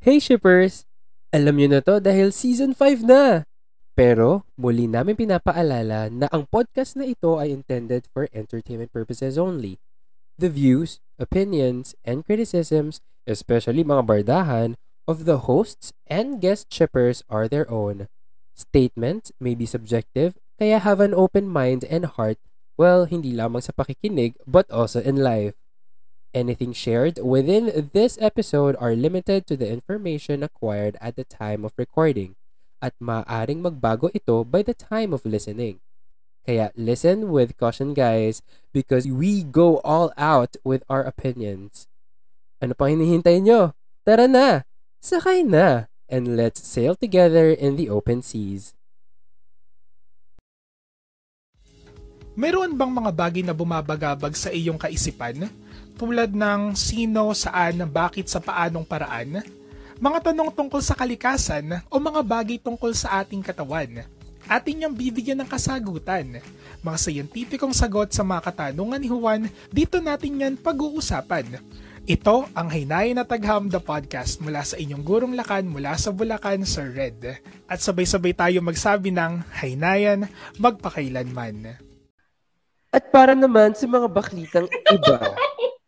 Hey shippers! Alam niyo na to dahil season 5 na! Pero muli namin pinapaalala na ang podcast na ito ay intended for entertainment purposes only. The views, opinions, and criticisms, especially mga bardahan, of the hosts and guest shippers are their own. Statements may be subjective, kaya have an open mind and heart, well, hindi lamang sa pakikinig, but also in life. Anything shared within this episode are limited to the information acquired at the time of recording at maaaring magbago ito by the time of listening. Kaya listen with caution guys because we go all out with our opinions. Ano pa hinihintay nyo? Tara na! Sakay na! And let's sail together in the open seas. Meron bang mga bagay na bumabagabag sa iyong kaisipan? Tulad ng sino, saan, bakit, sa paanong paraan? Mga tanong tungkol sa kalikasan o mga bagay tungkol sa ating katawan? Atin niyang bibigyan ng kasagutan. Mga sayentipikong sagot sa mga katanungan ni Juan, dito natin yan pag-uusapan. Ito ang Hinay na Tagham the Podcast mula sa inyong gurong lakan mula sa Bulacan, Sir Red. At sabay-sabay tayo magsabi ng Haynayan magpakailanman. At para naman sa mga baklitang iba,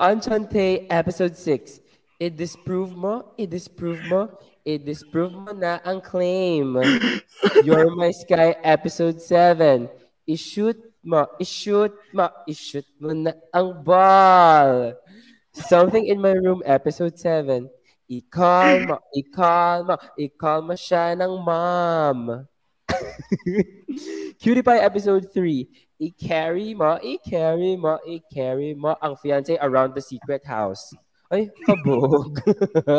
Enchante, episode 6. I-disprove mo, i-disprove mo, i-disprove mo na ang claim. You're My Sky, episode 7. I-shoot mo, i-shoot mo, i-shoot mo na ang ball. Something in my room, episode 7. I-call mo, i-call mo, i-call mo siya ng mom. Cutie Pie episode 3 i-carry mo, i-carry mo, i-carry mo ang fiancé around the secret house. Ay, kabog.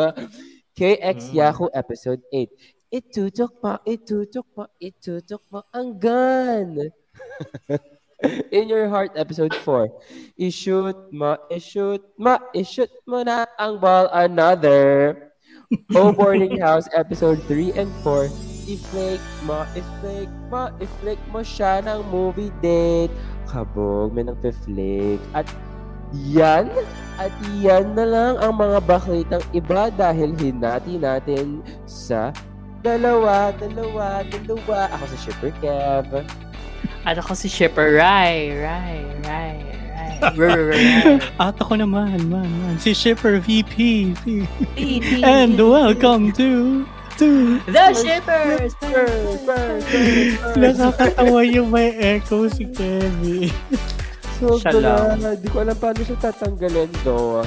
KX mm. Yahoo episode 8. Itutok mo, itutok mo, itutok mo ang gun. In Your Heart episode 4. I-shoot mo, i-shoot mo, i-shoot mo na ang ball another. O Boarding House episode 3 and 4 i-flake mo, i-flake mo, i-flake mo siya ng movie date. Kabog, may nang flake At yan, at yan na lang ang mga baklitang iba dahil hinati natin sa dalawa, dalawa, dalawa. Ako si Shipper Kev. At ako si Shipper Rai, Rai, Rai. At ako naman, man, man. Si Shipper VP. VP. And welcome to to The Shippers! Nakakatawa yung may echo si Kevin. so, Shala. Hindi ko alam paano siya tatanggalin do.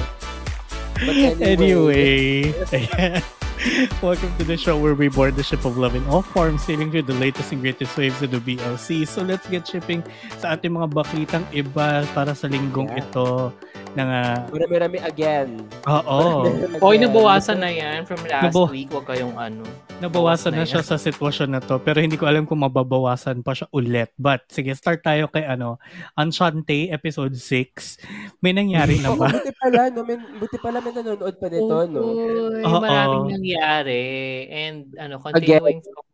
But anyway, anyway Welcome to the show where we board the ship of love in all forms, sailing through the latest and greatest waves of the BLC. So let's get shipping sa ating mga baklitang iba para sa linggong yeah. ito ng uh, Marami-rami again. Oo. Oy, nabawasan na yan from last Nabo- week. Huwag kayong ano. Nabawasan na, na siya sa sitwasyon na to. Pero hindi ko alam kung mababawasan pa siya ulit. But sige, start tayo kay ano, Enchante, episode 6. May nangyari na ba? oh, buti pala, no? May, buti pala may nanonood pa nito, oh, no? Oh, maraming nangyari. And ano, continuing Again.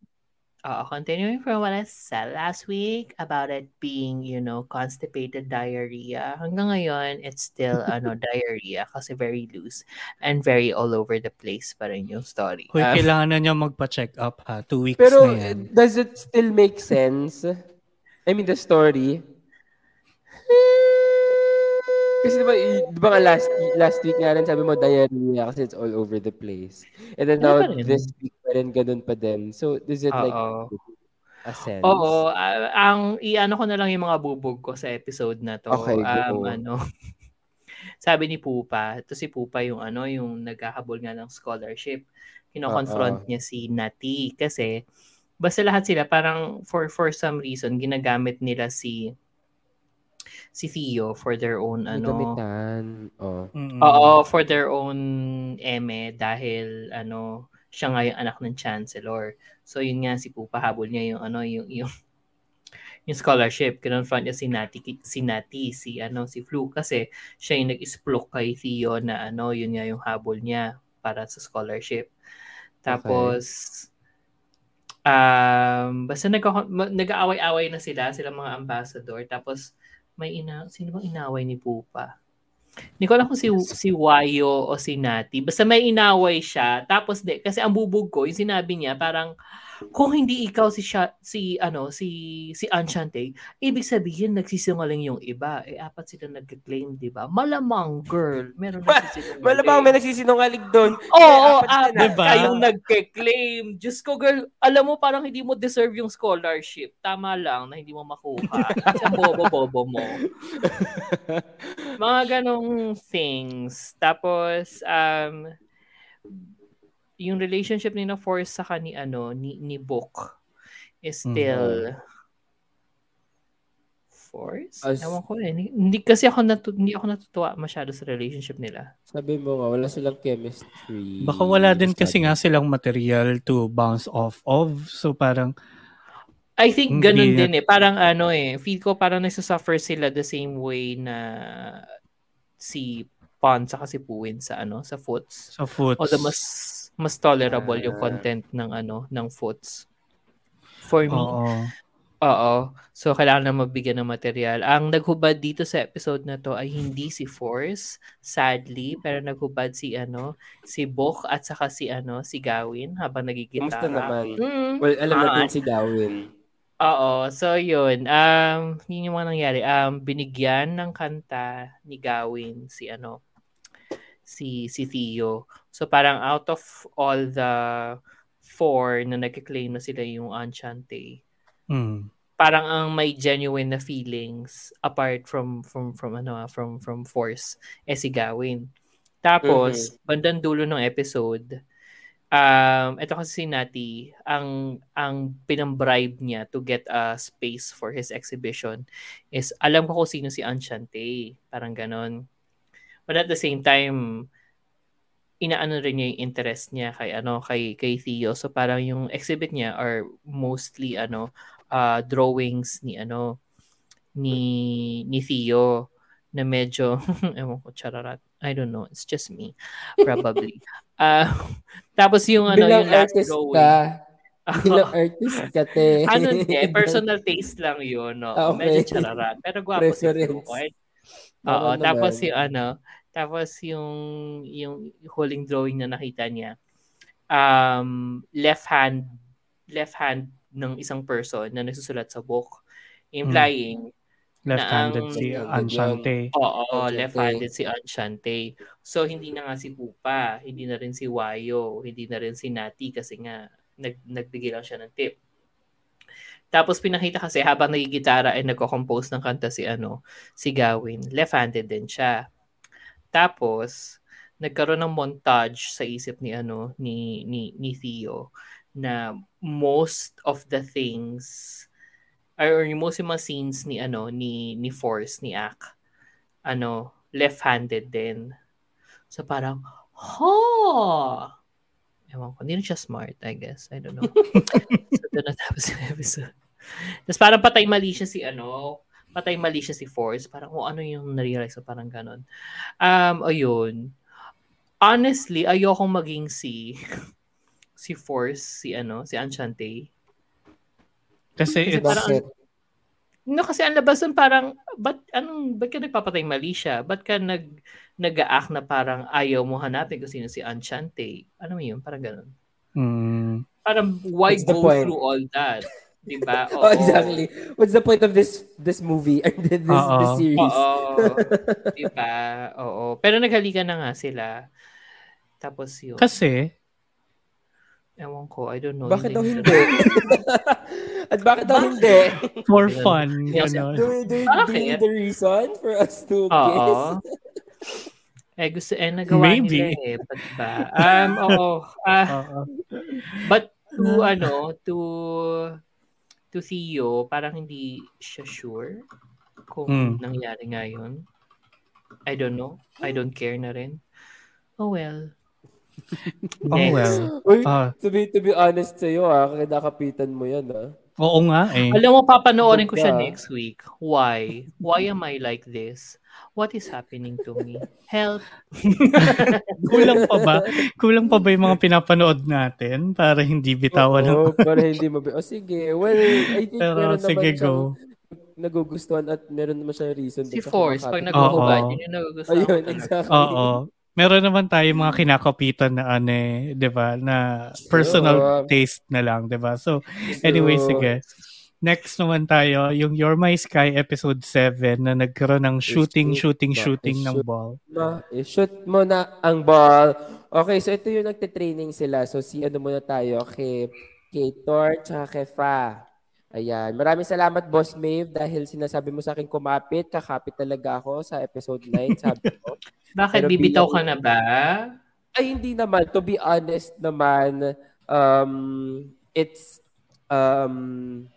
Uh, continuing from what I said last week about it being, you know, constipated diarrhea. Hanggang ngayon, it's still ano diarrhea kasi very loose and very all over the place pa rin yung story. Hoy, um, kailangan na niya magpa-check up ha. Two weeks pero, na yan. does it still make sense? I mean, the story? Kasi diba, diba nga last, last week nga rin sabi mo diarrhea kasi it's all over the place. And then now this week pa rin ganun pa din. So is it like Uh-oh. a sense? Oo. Uh, ang iano ko na lang yung mga bubog ko sa episode na to. Okay, um, ano, sabi ni Pupa, ito si Pupa yung ano, yung naghahabol nga ng scholarship. Kino-confront Uh-oh. niya si Nati kasi basta lahat sila parang for for some reason ginagamit nila si si Theo for their own ano gamitan oh mm-hmm. oo for their own eme dahil ano siya nga yung anak ng chancellor so yun nga si Pupa habol niya yung ano yung yung yung scholarship kinonfront niya si Nati si Nati si ano si Flu kasi siya yung nag-isplok kay Theo na ano yun nga yung habol niya para sa scholarship tapos okay. Um, basta nag nag-aaway-away na sila, sila mga ambassador. Tapos may ina, sino bang inaway ni Pupa? Hindi ko alam kung si, si Wayo o si Nati. Basta may inaway siya. Tapos, de, kasi ang bubog ko, yung sinabi niya, parang, kung hindi ikaw si siya, si ano si si Anshante, ibig sabihin nagsisinungaling yung iba. Eh apat sila nagke-claim, 'di ba? Malamang girl, meron nagsisinungaling. Malamang may nagsisinungaling doon. Oo, oh, ah, diba? kayong nagke-claim. Diyos ko girl, alam mo parang hindi mo deserve yung scholarship. Tama lang na hindi mo makuha. Sa bobo-bobo mo. Mga ganong things. Tapos um yung relationship ni na Force sa ni ano ni ni Book is still mm-hmm. Force? As, Ewan ko eh. Hindi kasi ako natu- hindi ako natutuwa masyado sa relationship nila. Sabi mo nga, wala silang chemistry. Baka wala din kasi nga silang material to bounce off of. So parang I think ganun din eh. Parang ano eh, feel ko parang nasa-suffer sila the same way na si Pon sa si Puwin sa ano, sa Foots. Sa Foots. Although mas mas tolerable yung ah. content ng ano ng foots for me. Oo. Oo. So, kailangan na mabigyan ng material. Ang naghubad dito sa episode na to ay hindi si Force, sadly, pero naghubad si ano, si Bok at saka si ano, si Gawin habang nagigitara. Kamusta naman? Mm, well, alam uh, natin si Gawin. Oo. So, yun. Um, yun yung mga nangyari. Um, binigyan ng kanta ni Gawin si ano, si si Theo. So parang out of all the four na nagki-claim na sila yung Enchante, mm. parang ang may genuine na feelings apart from from from ano ah, from from Force eh si Gawin. Tapos mm-hmm. bandang dulo ng episode um ito kasi si Nati ang ang pinambribe niya to get a space for his exhibition is alam ko kung sino si Enchante parang ganon But at the same time, inaano rin niya yung interest niya kay ano kay kay Theo. So parang yung exhibit niya are mostly ano uh, drawings ni ano ni ni Theo na medyo ewan ko chararat. I don't know. It's just me. Probably. uh, tapos yung ano Bilang yung last drawing. Ka. Bilang artist ka, te. ano hindi, personal taste lang yun. No? Okay. Medyo chararat. Pero gwapo si Theo. Oo, tapos yung ano, tapos yung yung huling drawing na nakita niya, um, left hand left hand ng isang person na nagsusulat sa book, implying hmm. Left-handed ang, si Anshante. Oo, left-handed si Anshante. So, hindi na nga si Pupa, hindi na rin si Wayo, hindi na rin si Nati kasi nga nag, nagbigay lang siya ng tip. Tapos pinakita kasi habang nagigitara ay nagko-compose ng kanta si ano, si Gawin. Left-handed din siya. Tapos nagkaroon ng montage sa isip ni ano ni ni, ni Theo na most of the things or yung most of mga scenes ni ano ni ni Force ni Ak ano left-handed din. So parang ho Ewan ko, hindi na siya smart, I guess. I don't know. so, doon natapos yung episode. Tapos parang patay mali siya si ano, patay mali siya si Force. Parang kung oh, ano yung na-realize ko, parang ganon. Um, ayun. Honestly, ayokong maging si si Force, si ano, si Enchante. Kasi, kasi it's... Parang, no, kasi ang labas nun parang, ba't, anong, ba't ka nagpapatay mali siya? Ba't ka nag, nag-aak na parang ayaw mo hanapin kung sino si Enchante? Ano mo yun? Parang ganun. Mm. Parang, why What's go through all that? Diba? Oo. Oh, exactly. What's the point of this this movie or this, Uh-oh. this series? Oo. diba? Oo. Pero naghalikan na nga sila. Tapos yun. Kasi? Ewan ko. I don't know. Bakit daw hindi? At bakit daw hindi? For fun. Yes. Ano? Do, do, do, do the reason for us to Oo. guess? Eh, gusto, eh, nagawa Maybe. nila eh. Ba't ba? Um, oo. Uh, but to, ano, to to Theo, parang hindi siya sure kung mm. nangyari nga yun. I don't know. I don't care na rin. Oh well. oh well. Uy, uh, to, be, to be honest sa'yo ah, kinakapitan mo yan ah. Oo nga eh. Alam mo, papanoorin ko siya next week. Why? Why am I like this? What is happening to me? Help! Kulang pa ba? Kulang pa ba yung mga pinapanood natin para hindi bitawan Oo, para hindi mabi... O oh, sige, well, I think Pero sige, go. nagugustuhan at meron naman siya reason. Si Force, pag nag-hubad, yun yung nagugustuhan. Ayun, exactly. Oo. Meron naman tayo mga kinakapitan na ano eh, 'di ba? Na personal so, taste na lang, 'di ba? So, anyway, so, sige. Next naman tayo, yung You're My Sky episode 7 na nagkaroon ng shooting, shooting, shooting ng ball. Ma, shoot mo na ang ball. Okay, so ito yung nagte-training sila. So si ano muna tayo kay kay Thor tsaka kay Fa. Ayan. Maraming salamat, Boss Maeve, dahil sinasabi mo sa akin kumapit. Kakapit talaga ako sa episode 9, sabi ko. Bakit? Pero bibitaw ka na ba? Ay, hindi naman. To be honest naman, um, it's um,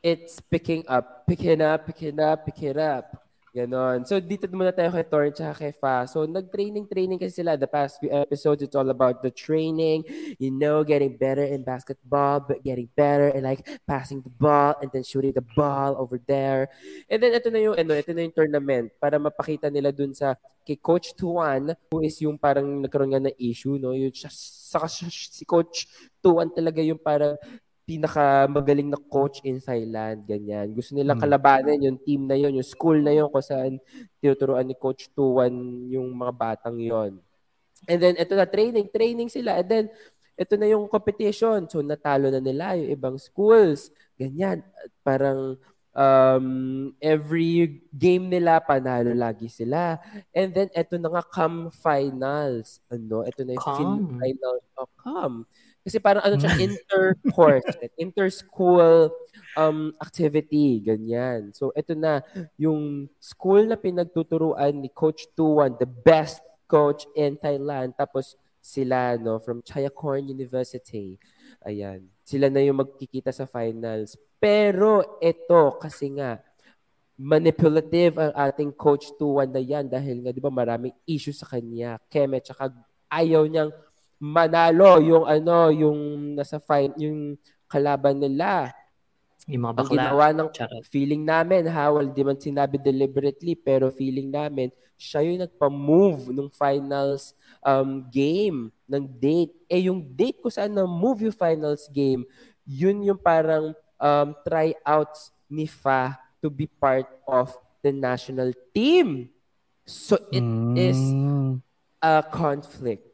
it's picking up, picking up, picking up, picking up. Ganon. So, dito muna tayo kay Torn at kay Fa. So, nag-training-training kasi sila. The past few episodes, it's all about the training, you know, getting better in basketball, but getting better in like passing the ball and then shooting the ball over there. And then, ito na yung, ano, ito na yung tournament para mapakita nila dun sa kay Coach Tuan, who is yung parang nagkaroon nga ng issue, no? Yung, saka si Coach Tuan talaga yung parang pinaka magaling na coach in Thailand, ganyan. Gusto nilang hmm. kalabanan yung team na yon, yung school na yon kung saan tinuturuan ni Coach Tuwan yung mga batang yon. And then, ito na, training, training sila. And then, ito na yung competition. So, natalo na nila yung ibang schools. Ganyan. Parang um, every game nila, panalo lagi sila. And then, ito na nga, come finals. Ano? Ito na yung come. final. Oh, come. Kasi parang ano siya, hmm. inter-course, inter-school um, activity, ganyan. So, ito na, yung school na pinagtuturuan ni Coach Tuan, the best coach in Thailand. Tapos, sila, no, from Chayakorn University. Ayan. Sila na yung magkikita sa finals. Pero, ito, kasi nga, manipulative ang ating Coach Tuan na yan dahil nga, di ba, maraming issue sa kanya. Keme, tsaka ayaw niyang manalo yung ano, yung nasa fine, yung kalaban nila. Yung mga bakla. Ang ginawa ng Charot. feeling namin, ha, well, di man sinabi deliberately, pero feeling namin, siya yung nagpa-move nung finals um, game ng date. Eh, yung date ko saan na-move yung finals game, yun yung parang um, tryouts ni Fa to be part of the national team. So, it mm. is a conflict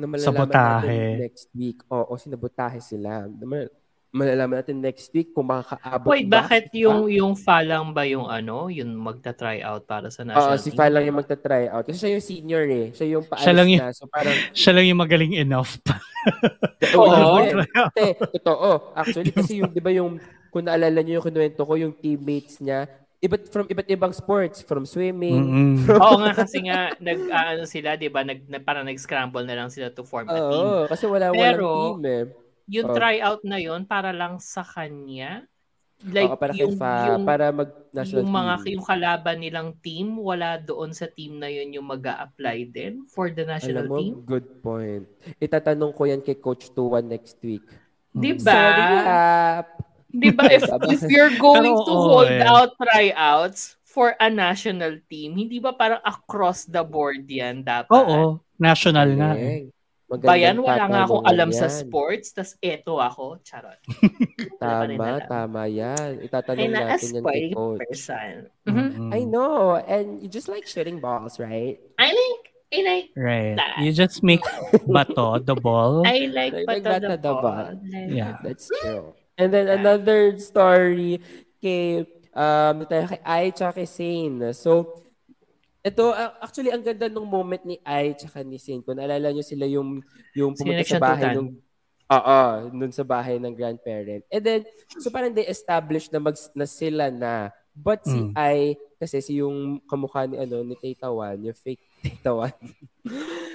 na malalaman sabotahe. natin next week. Oo, sinabotahe sila. Malalaman natin next week kung makakaabot Wait, ba. bakit yung pa? yung Falang ba yung ano, yung magta-try out para sa national Oo, si Falang yung magta-try out. Kasi siya yung senior eh. Siya yung paalis siya lang yung, na. So parang, siya lang yung magaling enough pa. Oo, oh, eh, totoo. Actually, kasi yung, di ba yung, kung naalala niyo yung kinuwento ko, yung teammates niya, iba't from iba't ibang sports, from swimming. Mm-hmm. From... Oo nga kasi nga nag uh, ano sila, 'di ba? Nag, nag parang nag-scramble na lang sila to form a Oo, team. kasi wala Pero, walang team eh. Yung oh. tryout na yon para lang sa kanya. Like Oo, para yung, fa, yung, para mag national yung mga team. yung kalaban nilang team wala doon sa team na yon yung mag-a-apply din for the national Alam mo, team. Good point. Itatanong ko yan kay Coach Tuan next week. 'Di ba? Sorry, Di ba, if, if you're going to hold eh. out tryouts for a national team, hindi ba parang across the board yan dapat? Oo, national nga eh. Bayan, wala nga akong alam yan. sa sports, tas eto ako, charot. tama, tama yan. Itatanong I'm natin yan kay coach. person. Mm-hmm. I know, and you just like shooting balls, right? I like I like right. that. You just make bato the ball. I like bato, like bato the, the ball. ball. Yeah, that's true. And then another story kay um tayo kay Ai tsaka kay Sane. So ito actually ang ganda ng moment ni Ai tsaka ni Sane. Kung naalala niyo sila yung yung pumunta sa bahay ng Oo, nun sa bahay ng grandparent. And then, so parang they established na, mag, na sila na. But si mm. Ai, kasi si yung kamukha ni ano ni Taitawan, yung fake Taitawan.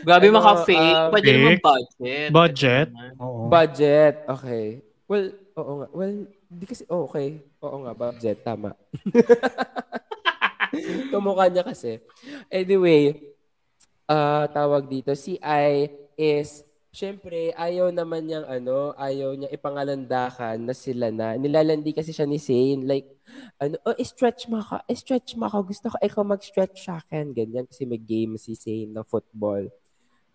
Grabe ano, maka-fake. Um, Pwede naman budget. Budget? Oo. Budget, okay. Well, Oo nga. Well, di kasi, oh, okay. Oo nga, budget. Tama. Kamukha niya kasi. Anyway, uh, tawag dito, si I is, syempre, ayaw naman niyang ano, ayaw niya ipangalandakan na sila na. Nilalandi kasi siya ni Zane. Like, ano, oh, stretch mo ako. stretch mo ako. Gusto ko ikaw mag-stretch sa akin. Ganyan kasi may game si Zane ng football.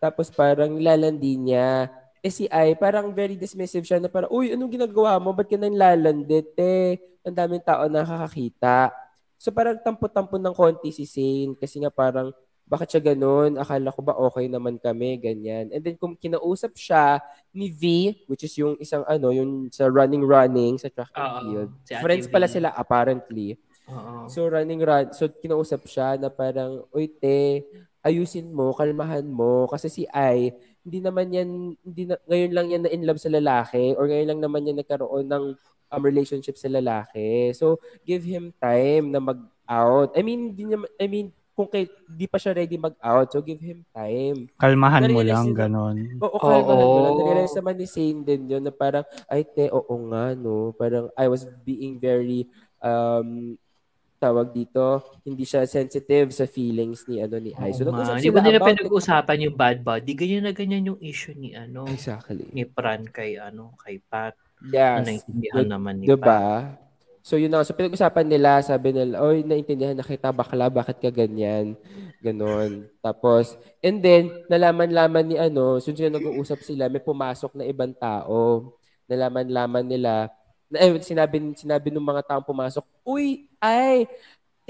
Tapos parang nilalandi niya eh si I, parang very dismissive siya na parang, uy, anong ginagawa mo? Ba't ka nang lalandit? Eh, ang daming tao nakakakita. So parang tampo-tampo ng konti si Sane kasi nga parang bakit siya ganun? Akala ko ba okay naman kami, ganyan. And then kung kinausap siya ni V, which is yung isang ano, yung sa running-running sa track and field. Si Friends pala sila apparently. Uh-oh. So running run, so kinausap siya na parang, "Uy te, ayusin mo, kalmahan mo kasi si I hindi naman yan hindi na, ngayon lang yan na in love sa lalaki or ngayon lang naman yan nagkaroon ng um, relationship sa lalaki. So give him time na mag-out. I mean, hindi niya, I mean, kung kay, di pa siya ready mag-out, so give him time. Kalmahan mo lang, na, ganon. Oo, kalmahan mo lang. Narealize naman ni Shane din yun na parang, ay te, oo nga, no. Parang I was being very, um, tawag dito, hindi siya sensitive sa feelings ni ano ni Ai. So, oh, nag-usap sila nila pinag-usapan yung bad body, ganyan na ganyan yung issue ni ano. Exactly. Ni Pran kay ano, kay Pat. Yes. Na naintindihan naman ni diba? Pat. So yun na. So pinag-usapan nila, sabi nila, oy, naintindihan na kita, bakla, bakit ka ganyan? Ganon. Tapos, and then, nalaman-laman ni ano, since yung nag-uusap sila, may pumasok na ibang tao. Nalaman-laman nila, eh, sinabi, sinabi ng mga taong pumasok, uy, ay,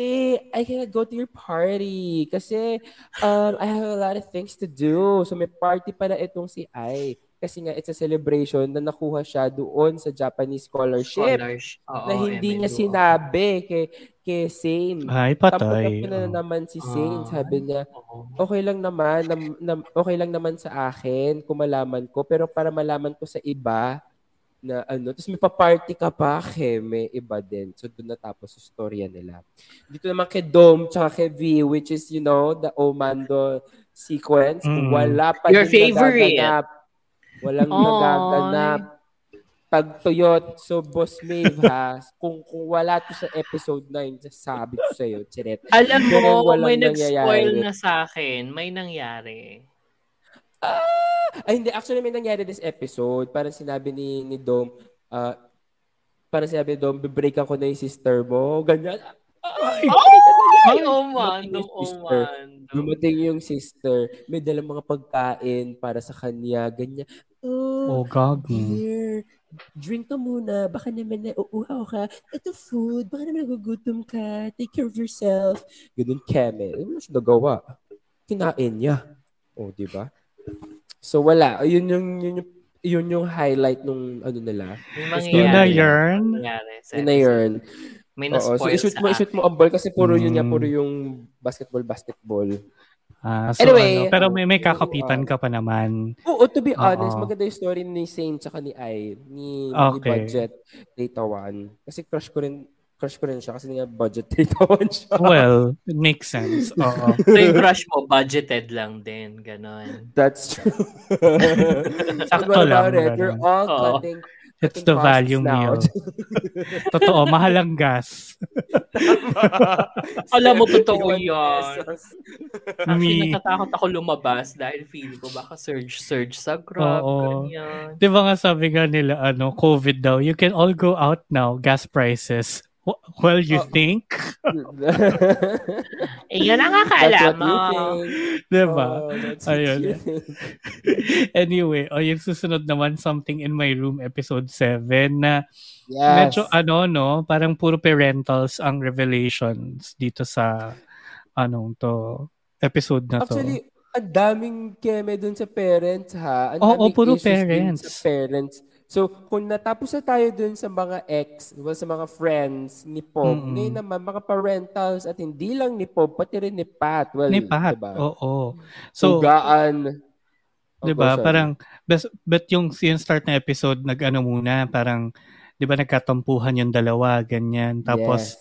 te, I cannot go to your party kasi um, I have a lot of things to do. So may party para itong si Ai kasi nga it's a celebration na nakuha siya doon sa Japanese scholarship, scholarship. Oo, na hindi niya sinabi kay kay Sane. Ay, patay. Tapos na naman si Sane, sabi niya, okay lang naman, na, na, okay lang naman sa akin kung malaman ko, pero para malaman ko sa iba, na ano, tapos may pa-party ka pa, may iba din. So, doon natapos yung storya nila. Dito naman kay Dom, tsaka kay V, which is, you know, the Omando sequence. Mm. Wala pa Your favorite. Nagaganap. Walang Aww. nagaganap. Pagtuyot. So, Boss Maeve ha, kung, kung wala to sa episode 9, sabi ko sa'yo, Chiret. Alam mo, may nag-spoil na sa akin. May nangyari. Ah! Ay, hindi. Actually, may nangyari this episode. Parang sinabi ni, ni Dom, uh, parang sinabi ni Dom, bibreakan ko na yung sister mo. Ganyan. Ay, oh! Ay, oh man, oh man. Dumating yung sister, may dalang mga pagkain para sa kanya, ganyan. Oh, oh gago. Here, drink ka muna. Baka naman na uuhaw ka. Ito food. Baka naman nagugutom ka. Take care of yourself. Ganun keme. Ano siya nagawa? Kinain niya. O, oh, di ba? So, wala. Yun yung, yun yung, yun yung highlight nung ano nila. Yung na yarn. Yun na yarn. May na-spoil so, ishoot mo, ishoot mo ang ball kasi puro mm. yun nga, puro yung basketball, basketball. Ah, so anyway, ano, pero may may kakapitan ka pa naman. Oo, to be honest, Uh-oh. maganda yung story ni Saint tsaka ni I, ni, okay. ni Budget Data One. Kasi crush ko rin crush ko rin siya kasi nga budget data one siya. Well, it makes sense. Oo. so yung crush mo, budgeted lang din. Ganon. That's true. Sakto lang. It? We're all oh. cutting It's the value meal. totoo, mahal ang gas. Alam mo, totoo yan. Actually, natatakot ako lumabas dahil feel ko baka surge-surge sa Grab. Oo. Ganyan. Di ba nga sabi nga nila, ano, COVID daw, you can all go out now, gas prices. Well, you oh. think? eh, yun ang akala mo. Diba? Oh, Ayun. anyway, oh, yung susunod naman, Something in My Room, episode 7, na yes. medyo ano, no, parang puro parentals ang revelations dito sa, anong to, episode na to. Actually, ang daming keme dun sa parents, ha? Ang Oo, oh, puro parents. sa parents So, kung natapos na tayo dun sa mga ex, diba, sa mga friends ni Pop, mm-hmm. ngayon naman, mga parentals at hindi lang ni Pop, pati rin ni Pat. Well, ni Pat, diba? oo. So, Tugaan. Oh, diba, parang, but, but yung, yung start na episode, nag-ano muna, parang, di ba nagkatampuhan yung dalawa, ganyan. Tapos, yes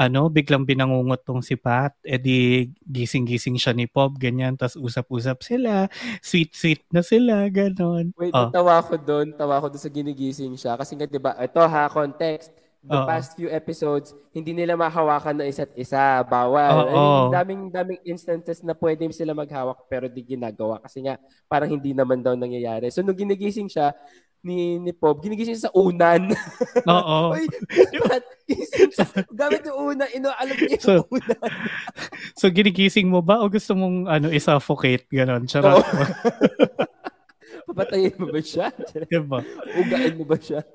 ano, biglang binangungot tong si Pat, edi gising-gising siya ni Pop, ganyan, tapos usap-usap sila, sweet-sweet na sila, ganon. Wait, oh. tawa ko doon, tawa ko doon sa ginigising siya. Kasi nga, di ba, ito ha, context, the oh. past few episodes, hindi nila mahawakan ng isa't isa. Bawal. I mean, daming, daming instances na pwede sila maghawak pero di ginagawa. Kasi nga, parang hindi naman daw nangyayari. So, nung ginigising siya, ni ni Pop, ginigising sa unan. Oo. Oy, gamit yung unan, ino, alam niya so, unan. so, ginigising mo ba o gusto mong ano, i-suffocate? Ganon, charot. Papatayin mo ba siya? diba? Ugaan mo ba siya?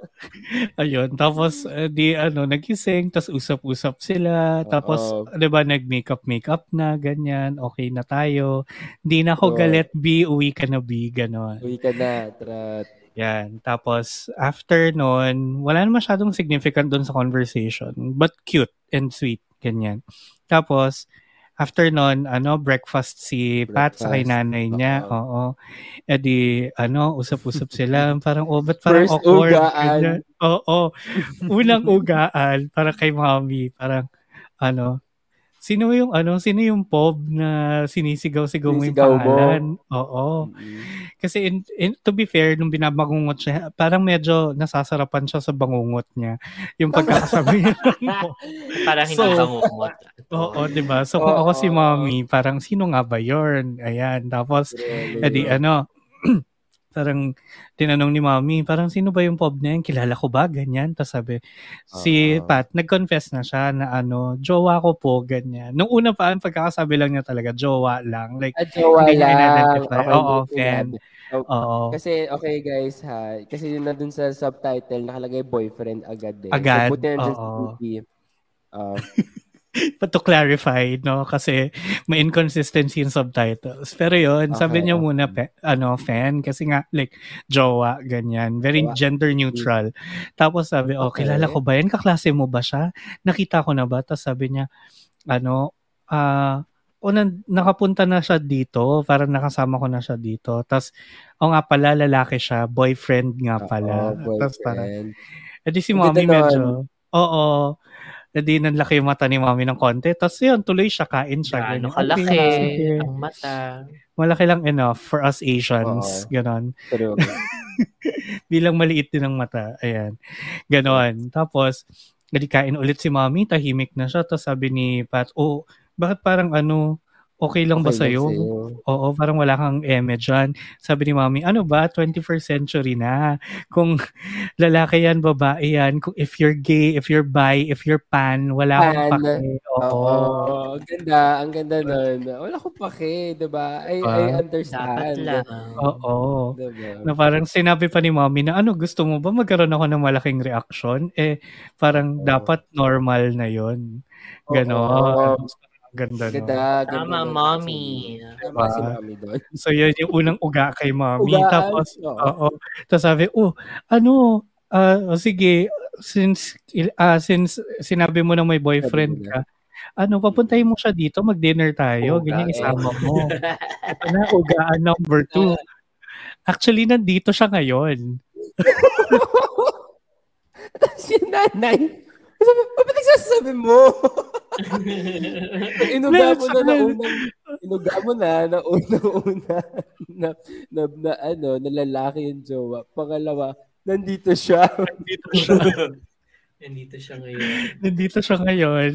Ayun. Tapos, uh, di ano, nagising, tapos usap-usap sila. Tapos, Oo. di ba, nag-makeup-makeup na, ganyan. Okay na tayo. Hindi na ako Oo. galit, B. Uwi ka na, B. Ganon. Uwi ka na, trat. Yan. Tapos, after nun, wala na masyadong significant doon sa conversation. But cute and sweet. Ganyan. Tapos, after nun, ano, breakfast si Pat sa kay Breakfast. nanay niya. Oo. Oo. E di, ano, usap-usap sila. Parang, oh, ba't parang First awkward? ugaan. Oo. Unang ugaan. Para kay mommy. Parang, ano, sino yung, ano, sino yung pob na sinisigaw-sigaw mo yung pangalan? Oo. Mm-mm. Kasi in, in, to be fair, nung binabangungot siya, parang medyo nasasarapan siya sa bangungot niya. Yung pagkakasabi niya. Parang hindi So, bangungot. Oo, di ba? So kung ako si mommy, parang sino nga ba yun? Ayan. Tapos, Grabe edi ano, parang tinanong ni mommy, parang sino ba yung pob na yan? Kilala ko ba? Ganyan. Tapos sabi, si Oo. Pat, nag-confess na siya na ano, jowa ko po, ganyan. Nung una pa, ang pagkakasabi lang niya talaga, jowa lang. Like, At jowa hindi lang. Okay, Oo, sinabi. Oh, Oo. Kasi, okay guys ha, kasi yun na dun sa subtitle, nakalagay boyfriend agad eh. Agad, So, buti na sa. Uh, But to clarify, no, kasi may inconsistency in subtitles. Pero yun, sabi Okay, niya okay. muna, pe, ano, fan, kasi nga, like, jowa, ganyan. Very Jowa. gender neutral. Tapos sabi, oh, Okay. kilala ko ba yan? Kaklase mo ba siya? Nakita ko na ba? Tapos sabi niya, ano, ah, o nan- nakapunta na siya dito, parang nakasama ko na siya dito. Tapos, o nga pala, lalaki siya, boyfriend nga pala. oo, Tapos parang, boyfriend. edi si Ang mommy medyo, oo, edi nanlaki yung mata ni mommy ng konti. Tapos yun, tuloy siya, kain siya. Ganyan. kalaki Okay, ang mata. Malaki lang enough for us Asians. Oo. Ganon. Bilang maliit din ang mata. Ayan. Ganon. Tapos, edi kain ulit si mommy, tahimik na siya. Tapos sabi ni Pat, oh, bakit parang ano, okay lang ba Okay lang sa'yo? Oo, parang wala kang eme dyan. Sabi ni mami, ano ba, 21st century na. Kung lalaki yan, babae yan. Kung if you're gay, if you're bi, if you're pan, wala Pan. pake. Oo. Oo. Ang ganda. Ang ganda nun. Wala ko pake, diba? I, Diba? I Dapat understand. lang. Oo. Diba? Na parang sinabi pa ni mami na ano, gusto mo ba magkaroon ako ng malaking reaction? Eh, parang Oo. dapat normal na yon Oo. Ganon. Ganda, no? Ganda. ganda Tama, mommy. Tama si Diba? mami doon. So, yun yung unang uga kay mami. Ugaan. Tapos, Oo. Oo. Tapos sabi, oh, ano, ah, oh, sige, since ah, since sinabi mo na may boyfriend ka, ano, papuntahin mo siya dito, mag-dinner tayo, Uga, ganyan eh. isama mo. Ito na, ugaan number two. Actually, nandito siya ngayon. si nanay. Sabi, ba't nagsasabi mo? inuga mo na na unang, inuga mo na na unang-una na, na, na, ano, na lalaki yung jowa. Pangalawa, nandito siya. Nandito siya. Nandito siya ngayon. nandito siya ngayon.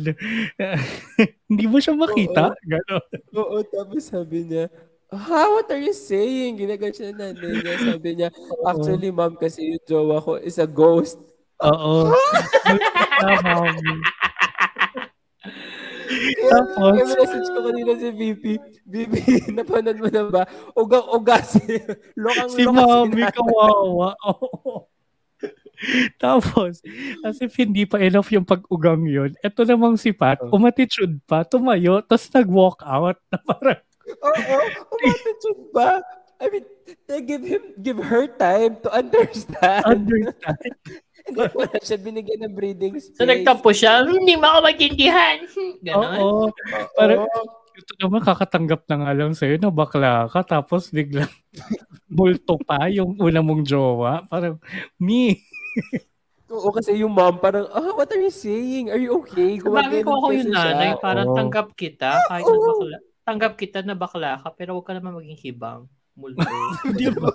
Hindi mo siya makita. Ganon. Oo, tapos sabi niya, Ha, what are you saying? Ginagal siya nanay niya. Sabi niya, actually, ma'am, kasi yung jowa ko is a ghost. Oo. Tapos, Kaya message ko kanina si VP, VP, napanood mo na ba? Ugang-uga si, lokang si mami kawawa. Oo. Tapos, as if hindi pa enough yung pag-ugang yun, eto namang si Pat, Oh. umatitude pa, tumayo, tapos nag-walk out na parang, Oo, umatitude ba? I mean, they give him, give her time to understand. understand. Hindi na siya binigyan ng breathing space. So nagtampo siya, hindi mo ako maintindihan. Ganon. Oo. Parang, ito naman kakatanggap na nga lang sa'yo na bakla ka, tapos biglang multo pa yung una mong jowa. Parang, me. Oo, kasi yung mom parang, ah, what are you saying? Are you okay? Sabagay ko ako yung kasi siya. nanay, parang Oo. tanggap kita kahit na bakla. Tanggap kita na bakla ka, pero huwag ka naman maging hibang. Multo. Di ba?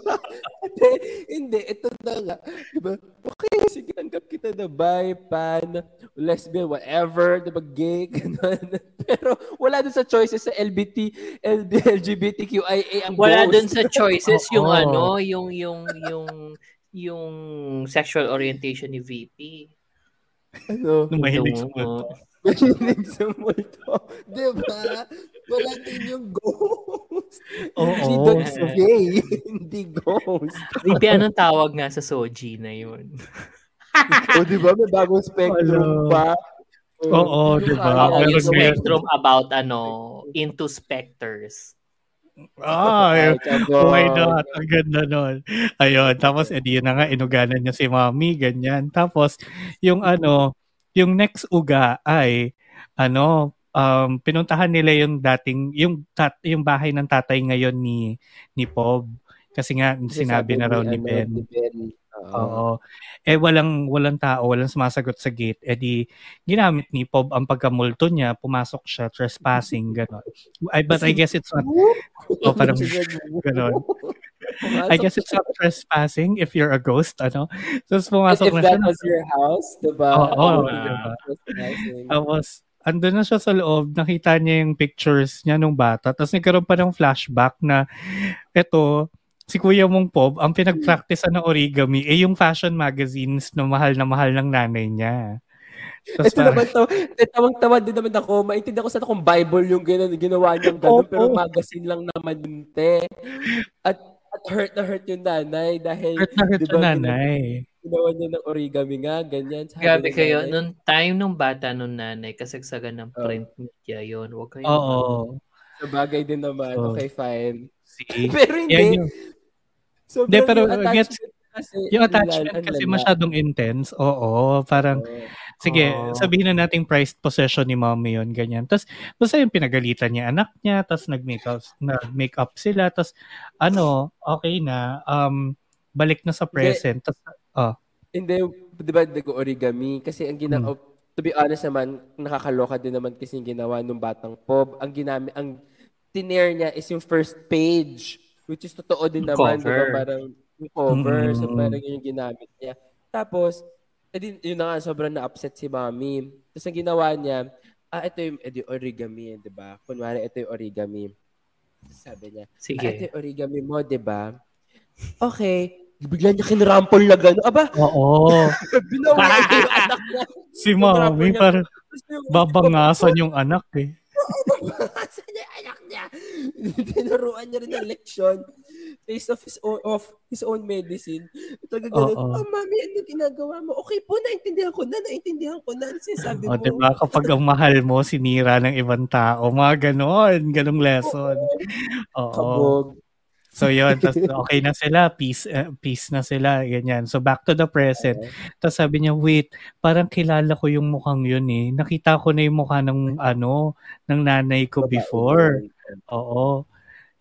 hindi, hindi, ito na nga. Di ba? Okay, sige, tanggap kita na bi, pan, lesbian, whatever, di ba, gay, ganun. Pero wala dun sa choices sa LBT, LB, LGBTQIA ang Wala ghost. dun sa choices yung Oo. ano, yung yung yung yung sexual orientation ni VP. Ano? Nung mahilig sa multo. Mahilig sa multo. Di ba? Wala din yung ghost. Oo. She don't say, hindi ghost. Maybe anong tawag nga sa Soji na yun? o di ba may bagong spectrum Hello. pa? Oo, di ba? Pero yung spectrum about ano, into specters. Ah, Ay, kabog. why not? Ang ganda nun. Ayun, tapos edi yun na nga, inuganan niya si mami, ganyan. Tapos, yung ano, yung next uga ay, ano, um, pinuntahan nila yung dating, yung, tat, yung bahay ng tatay ngayon ni, ni Pob. Kasi nga, sinabi sabi na raw ni ano, Ben. Ni Ben. Oo. Eh walang walang tao, walang sumasagot sa gate. Eh di ginamit ni Pob ang pagkamulto niya, pumasok siya trespassing gano'n. I but I guess it's not oh, parang gano'n. I guess it's not trespassing if you're a ghost, ano. Tapos pumasok if na that siya. was your house, diba? Oo, Oh, diba? trespassing. Tapos andun na siya sa loob, nakita niya yung pictures niya nung bata. Tapos nagkaroon pa ng flashback na eto, si Kuya mong Pob, ang pinag-practice ng origami eh yung fashion magazines na mahal na mahal ng nanay niya. Tapos Ito naman to, tawang-tawa din naman ako. Maintindihan ko sana kung Bible yung gina, ginawa niyang gano'n, Oo. pero magazine lang naman te. At hurt na hurt yung nanay dahil hurt na hurt di ba, yung nanay. ginawa niya ng origami nga, ganyan. Sabi Grabe kayo, nanay, nung time nung bata nung nanay, kasagsagan ng Oh. print media yun. Huwag kayo. Oo. Sa bagay din naman, Oh. okay, fine. See? Pero hindi. Yan yung, Sobrang Hindi, pero yung gets- attachment kasi, yung attachment kasi masyadong intense. Oo, parang Oo. Sige, Oo. sabihin na nating prized possession ni mommy yun, ganyan. Tapos, basta yung pinagalitan niya anak niya, tapos nag-make up, nag-make up sila, tapos, ano, okay na, um, balik na sa present. Tapos, Hindi, di ba, nag-origami? Kasi ang gina... Hmm. oh, to be honest naman, nakakaloka din naman kasi yung ginawa nung batang Pob. Ang ginamit, ang tiner niya is yung first page, which is totoo din naman, di ba? Parang yung cover. So, Mm. parang yun yung ginamit niya. Tapos, edi, yun na nga, sobrang na-upset si mommy. Tapos, ang ginawa niya, ah, ito yung edi, origami, di ba? Kunwari, ito yung origami. Sabi niya, ah, ito Sige. yung origami mo, di ba? Okay. Bigla niya kinrampol na gano'n. Aba, oo, Binawi niya yung anak niya. si niya. parang Tapos babangasan yung anak eh. Babangasan niya yung anak niya. Tinuruan niya rin ng leksyon. Taste of his own, of his own medicine. Ito gano'n, Oo. oh, mami, ano ginagawa mo? Okay po, naintindihan ko na, naintindihan ko na. Ano sinasabi O, mo? diba? Kapag ang mahal mo, sinira ng ibang tao, mga ganon, ganong lesson. Oo. Kabog. So, yun. Tapos, okay na sila. Peace, eh, peace na sila. Ganyan. So, back to the present. Tapos sabi niya, wait, parang kilala ko yung mukhang yun eh. Nakita ko na yung mukha ng ano, ng nanay ko before. Oo.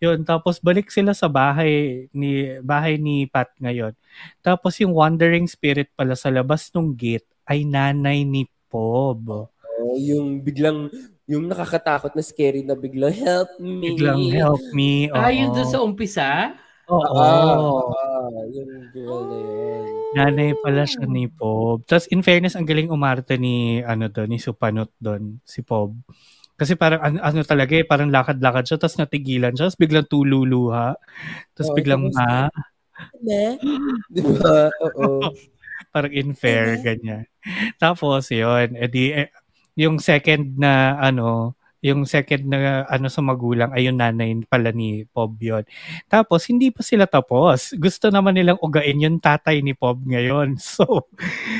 Yun, tapos balik sila sa bahay ni bahay ni Pat ngayon. Tapos yung wandering spirit pala sa labas ng gate ay nanay ni Pob. Oh, yung biglang, yung nakakatakot na scary na biglang, help me. Biglang help me. Oo. Ah, yun doon sa umpisa? Oo. Ah, ah, yung girl na yun. Nanay pala siya ni Pob. Tapos in fairness, ang galing umarte ni ano doon, ni Supanot doon, si Pob. Kasi parang ano, ano talaga eh, parang lakad-lakad siya, tapos natigilan siya, tapos biglang tululuha. Tapos Oo, biglang ma, Ne? Di ba? Oo. parang unfair, ganyan. Tapos yun, edi, eh, yung second na ano, yung second na ano sa magulang ay yung nanay pala ni Pob yun. Tapos hindi pa sila tapos. Gusto naman nilang ugain yung tatay ni Pob ngayon. So,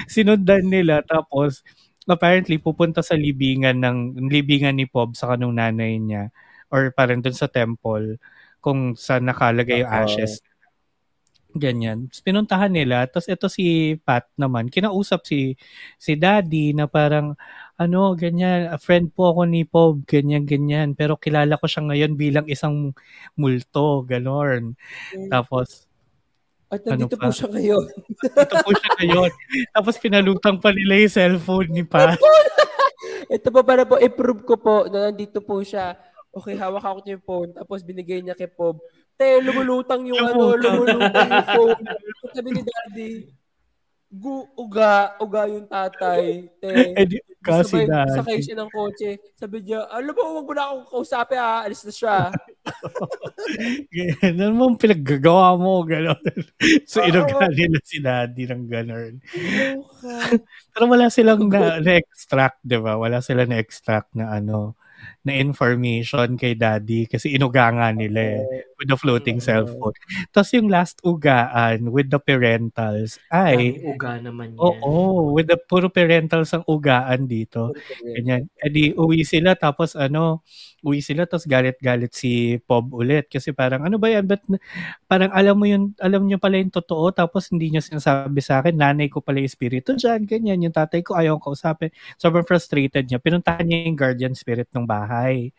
sinundan nila tapos apparently pupunta sa libingan ng libingan ni Pob sa kanong nanay niya or parang dun sa temple kung saan nakalagay yung ashes ganyan. Pinuntahan nila. Tapos ito si Pat naman, kinausap si si Daddy na parang ano, ganyan, a friend po ako ni Pob, ganyan, ganyan. Pero kilala ko siya ngayon bilang isang multo, ganon. Tapos, At Ano nandito pa? po siya ngayon. ito po siya ngayon. Tapos pinalutang pa nila yung cellphone ni Pat. Ito po para po i-prove ko po na nandito po siya. Okay, hawak ako niya yung phone. Tapos binigay niya kay Pob. Te, lumulutang yung ano, lumulutang yung phone. Sabi ni Daddy, gu, uga, uga yung tatay. Te, Eh, di- kasi sabay, sakay siya ng kotse. Sabi niya, alam mo, huwag mo na akong kausapin ha. Alis na siya. Ganyan, ano mo pinaggagawa mo, ganon. So, Oo. inuga nila si Daddy ng ganon. Pero wala silang na, na-extract, di ba? Wala silang na-extract na ano, na information kay daddy kasi inuga nga nila eh, with the floating cellphone. Tapos yung last ugaan with the parentals ay Daming uga naman yan. Oo, with the puro parentals ang ugaan dito. Ganyan. E di uwi sila tapos ano, uwi sila tapos galit-galit si Pob ulit kasi parang ano ba yan? But parang alam mo yun, alam niyo pala yung totoo tapos hindi niya sinasabi sa akin, nanay ko pala yung espiritu dyan, ganyan. Yung tatay ko ayaw ko kausapin. Sobrang frustrated niya. Pinuntahan niya yung guardian spirit ng bahay.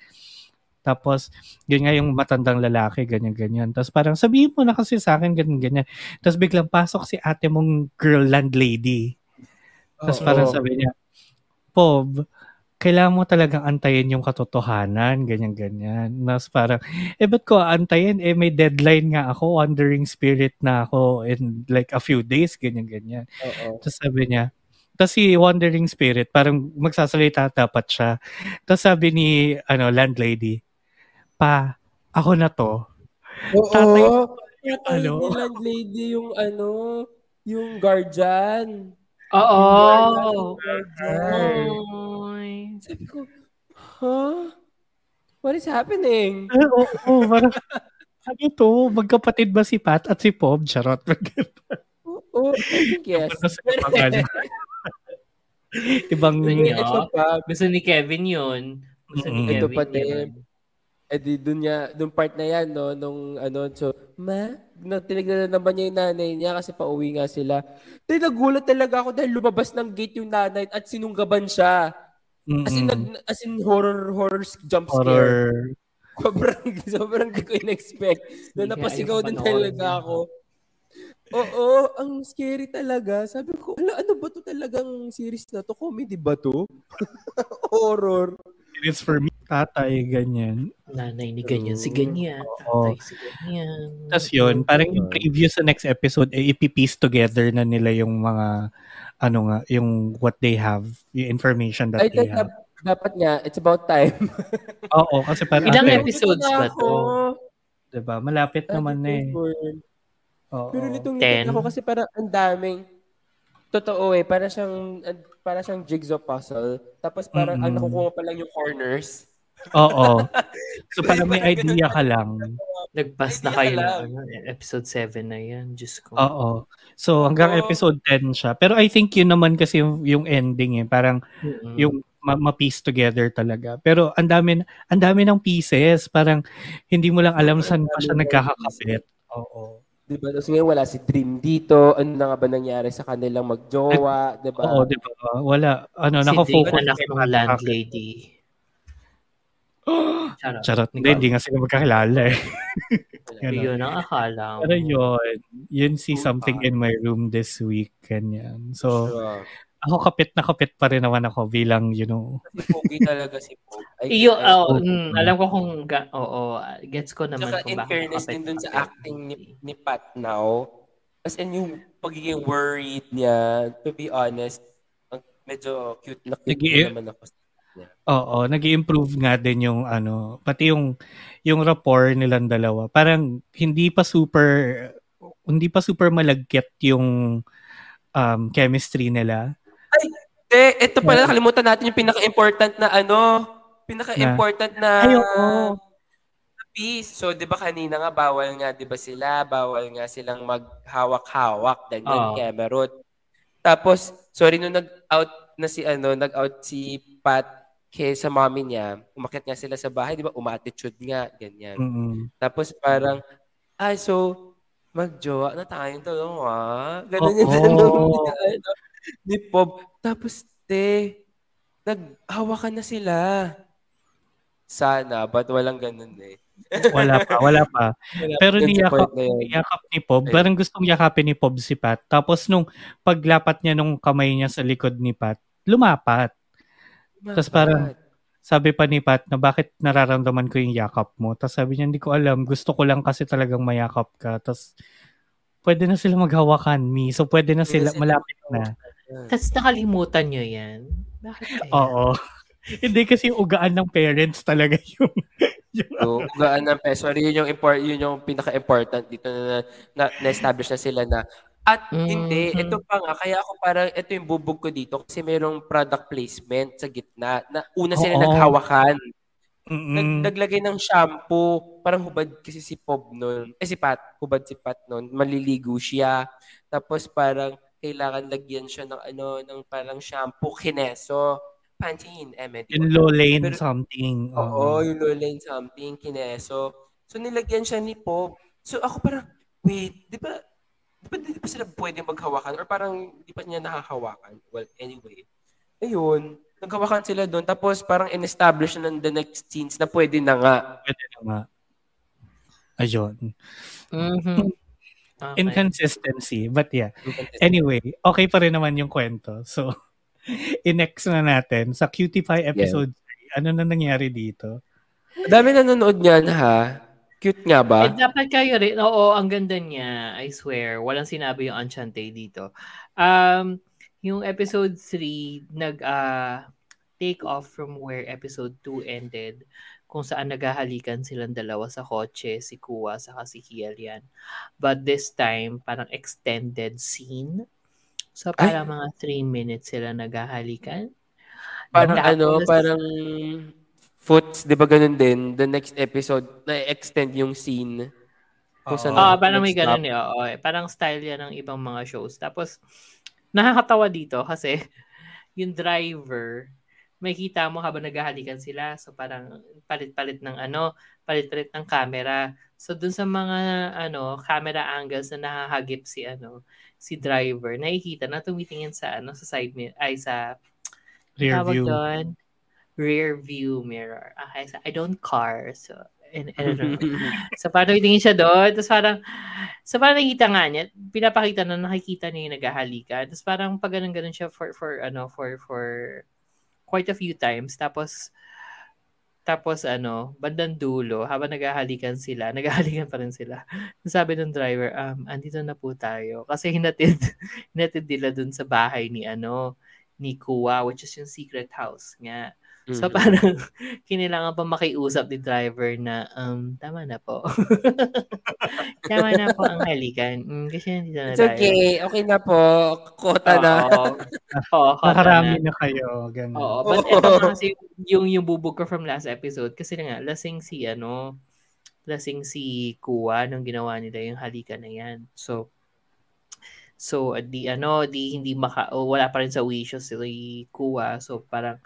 Tapos, yun nga yung matandang lalaki, ganyan-ganyan. Tapos parang sabihin mo na kasi sa akin, ganyan-ganyan. Tapos biglang pasok si ate mong girl landlady. Tapos Oo. parang sabi niya, Pob, kailangan mo talagang antayin yung katotohanan, ganyan-ganyan. Tapos parang, eh ba't ko antayin? Eh may deadline nga ako, wandering spirit na ako in like a few days, ganyan-ganyan. Oo. Tapos sabi niya, tapos si Wandering Spirit, parang magsasalita dapat siya. Tapos sabi ni ano landlady, pa, ako na to. Oo. Tatay ano? landlady yung ano, yung guardian. Oo. Oy. Sabi ko, huh? What is happening? Eh, Oo, oh, parang, ano to? Magkapatid ba si Pat at si Pob? Charot. Oo, think yes. Ibang Ito pa, Gusto ni Kevin yun. Gusto ni Mm-mm. Ito Kevin pa yun. Eh di dun niya, dun part na yan, no, nung ano, so, ma, na, tinignan na naman niya yung nanay niya kasi pauwi nga sila. Di nagulat talaga ako dahil lumabas ng gate yung nanay at sinunggaban siya. As in, nag, as in horror, horror jump scare. horror. Sobrang, sobrang di ko in-expect. Na napasigaw din talaga yun. ako. Oo, ang scary talaga. Sabi ko, ala, ano ba to talagang series na to? Comedy ba to? Horror. It's for me, tatay, ganyan. Nanay ni ganyan, si ganyan. Tatay si ganyan. Tapos yun, parang yung preview sa next episode, eh, ipipiece together na nila yung mga, ano nga, yung what they have, yung information that Ay, they teka, have. dapat nga, it's about time. Oo, kasi parang, Ilang ate, episodes ba to? diba, malapit naman na eh. Oo. Pero nitong Ten. nakita ko kasi parang ang daming, totoo eh, para siyang, para siyang jigsaw puzzle. Tapos parang ang Mm-mm. nakukuha pa lang yung corners. Oo. So parang may idea ka lang. Nagpas na kayo na ano, episode 7 na yan. Diyos ko. Oo. So hanggang Oo. episode 10 siya. Pero I think yun naman kasi yung, yung ending eh. Parang Mm-mm. yung ma- ma-piece together talaga. Pero ang dami ang dami ng pieces, parang hindi mo lang alam saan pa siya Ang nagkakakapit. Oo. Diba? Tapos ngayon wala si Dream dito. Ano na nga ba nangyari sa kanilang magjowa? Diba? Oo, di ba? Wala ano, si naka-focus kay ng Pat landlady. Charot. Charot. Hindi, hindi nga sila magkakilala eh. Yun ang akala mo. Pero yun, yun see Oh, something in my room this week. Ganyan. So, Sure. Ako kapit na kapit pa rin naman ako bilang, you know, Si Pogi talaga si Pogi. Iyo, oh, mm, alam ko kung, ga- oo, gets ko naman Tsaka kung in bakit fairness kapit- din dun sa kapit. acting ni, ni Pat now, as in yung pagiging worried niya, to be honest, medyo cute na cute Nag-i- naman ako. kanya. Oo, nag improve nga din yung ano, pati yung yung rapport nilang dalawa. Parang hindi pa super hindi pa super malagkit yung um, chemistry nila. Eh, ito pala, nakalimutan natin yung pinaka-important na ano, pinaka-important na, Ay, na piece. So, di ba kanina nga, bawal nga, di ba sila, bawal nga silang maghawak-hawak, ganyan, Oo. Cameron. Tapos, sorry, nung nag-out na si, ano, nag-out si Pat kay sa mommy niya, umakyat nga sila sa bahay, di ba, umattitude nga, ganyan. Mm. Tapos parang, ay, so, magjowa na tayong dalawa. Ganun Oo. yung tanong ni, ano, ni Pob. Tapos, te, naghawakan na sila. Sana, but walang ganun eh. Wala pa, wala pa. Wala Pero niyakap, niyakap ni Pob, parang gustong yakapin ni Pob si Pat. Tapos nung paglapat niya nung kamay niya sa likod ni Pat, lumapat. Tas parang- Sabi pa ni Pat na bakit nararamdaman ko yung yakap mo. Tapos sabi niya, hindi ko alam. Gusto ko lang kasi talagang mayakap ka. Tapos pwede na sila maghawakan, mi. So pwede na sila malapit na. Tapos nakalimutan nyo yan. Bakit kaya? Oo. hindi kasi yung ugaan ng parents talaga yung... yung So, gaan ng peso. Sorry, yun yung, import, yun yung pinaka-important dito na, na, na-establish na sila na at Mhm. hindi, ito pa nga, kaya ako parang, ito yung bubog ko dito kasi mayroong product placement sa gitna na una sila Oo. naghawakan. Nag, naglagay ng shampoo. Parang hubad kasi si Pob noon. Eh si Pat. Hubad si Pat noon. Maliligo siya. Tapos parang kailangan lagyan siya ng ano, ng parang shampoo, kineso. Pantene, Emme. Yung low lane Pero, something. Oo, uh, yung low lane something, kineso. So nilagyan siya ni Pob. So ako parang, wait, di ba, di ba, di ba sila pwede maghawakan? Or parang di pa niya nakahawakan? Well, anyway. Ayun, naghawakan sila doon. Tapos parang in-establish na the next scenes na pwede na nga. Pwede na nga. Ayun. Mm-hmm. Okay. Inconsistency. But yeah. Anyway, okay pa rin naman yung kwento. So, in-next na natin sa Cutie Pie episode yeah. Ano na nangyari dito? Dami nanonood niyan ha. Cute nga ba? Eh, dapat kayo rin. Oo, ang ganda niya. I swear. Walang sinabi yung Enchante dito. Um, yung episode 3, nag uh, take off from where episode 2 ended kung saan naghahalikan silang dalawa sa kotse, si Kuwa sa si Hyalian. But this time, parang extended scene. So, parang Ay. mga 3 minutes sila naghahalikan. Parang ano, parang Foots, di ba ganun din? The next episode, na-extend yung scene. Kung saan oh, parang may ganun eh. Oo, parang style yan ng ibang mga shows. Tapos, nakakatawa dito kasi yung driver, makikita mo habang naghahalikan sila. So parang palit-palit ng ano, palit-palit ng camera. So dun sa mga ano, camera angles na nakahagip si ano, si driver, nakikita na tumitingin sa ano, sa side mirror, ay sa rear view. Doon, rear view mirror. Okay, so I don't car. So and, and so parang tingin siya doon. Tapos parang, so parang nakita nga niya, pinapakita na nakikita niya yung naghahalikan. Tapos parang pag ganun-ganun siya for, for, ano, for, for, quite a few times. Tapos, tapos ano, bandang dulo, habang naghahalikan sila, naghahalikan pa rin sila. Sabi ng driver, um, andito na po tayo. Kasi hinatid, hinatid nila dun sa bahay ni ano, ni Kuwa, which is yung secret house nga. So mm-hmm. parang kinilangan pa makiusap ni driver na um tama na po. tama na po ang halikan. Mm, kasi hindi na It's okay. Okay na po. Kota na. Oo. Oo, Nakarami na. na kayo. Ganun. Oo. But ito kasi yung, yung bubog ko from last episode kasi nga lasing si ano lasing si Kuwa nung ginawa nila yung halikan na yan. So So, di ano, di hindi maka, oh, wala pa rin sa wishes si Kuwa. So, parang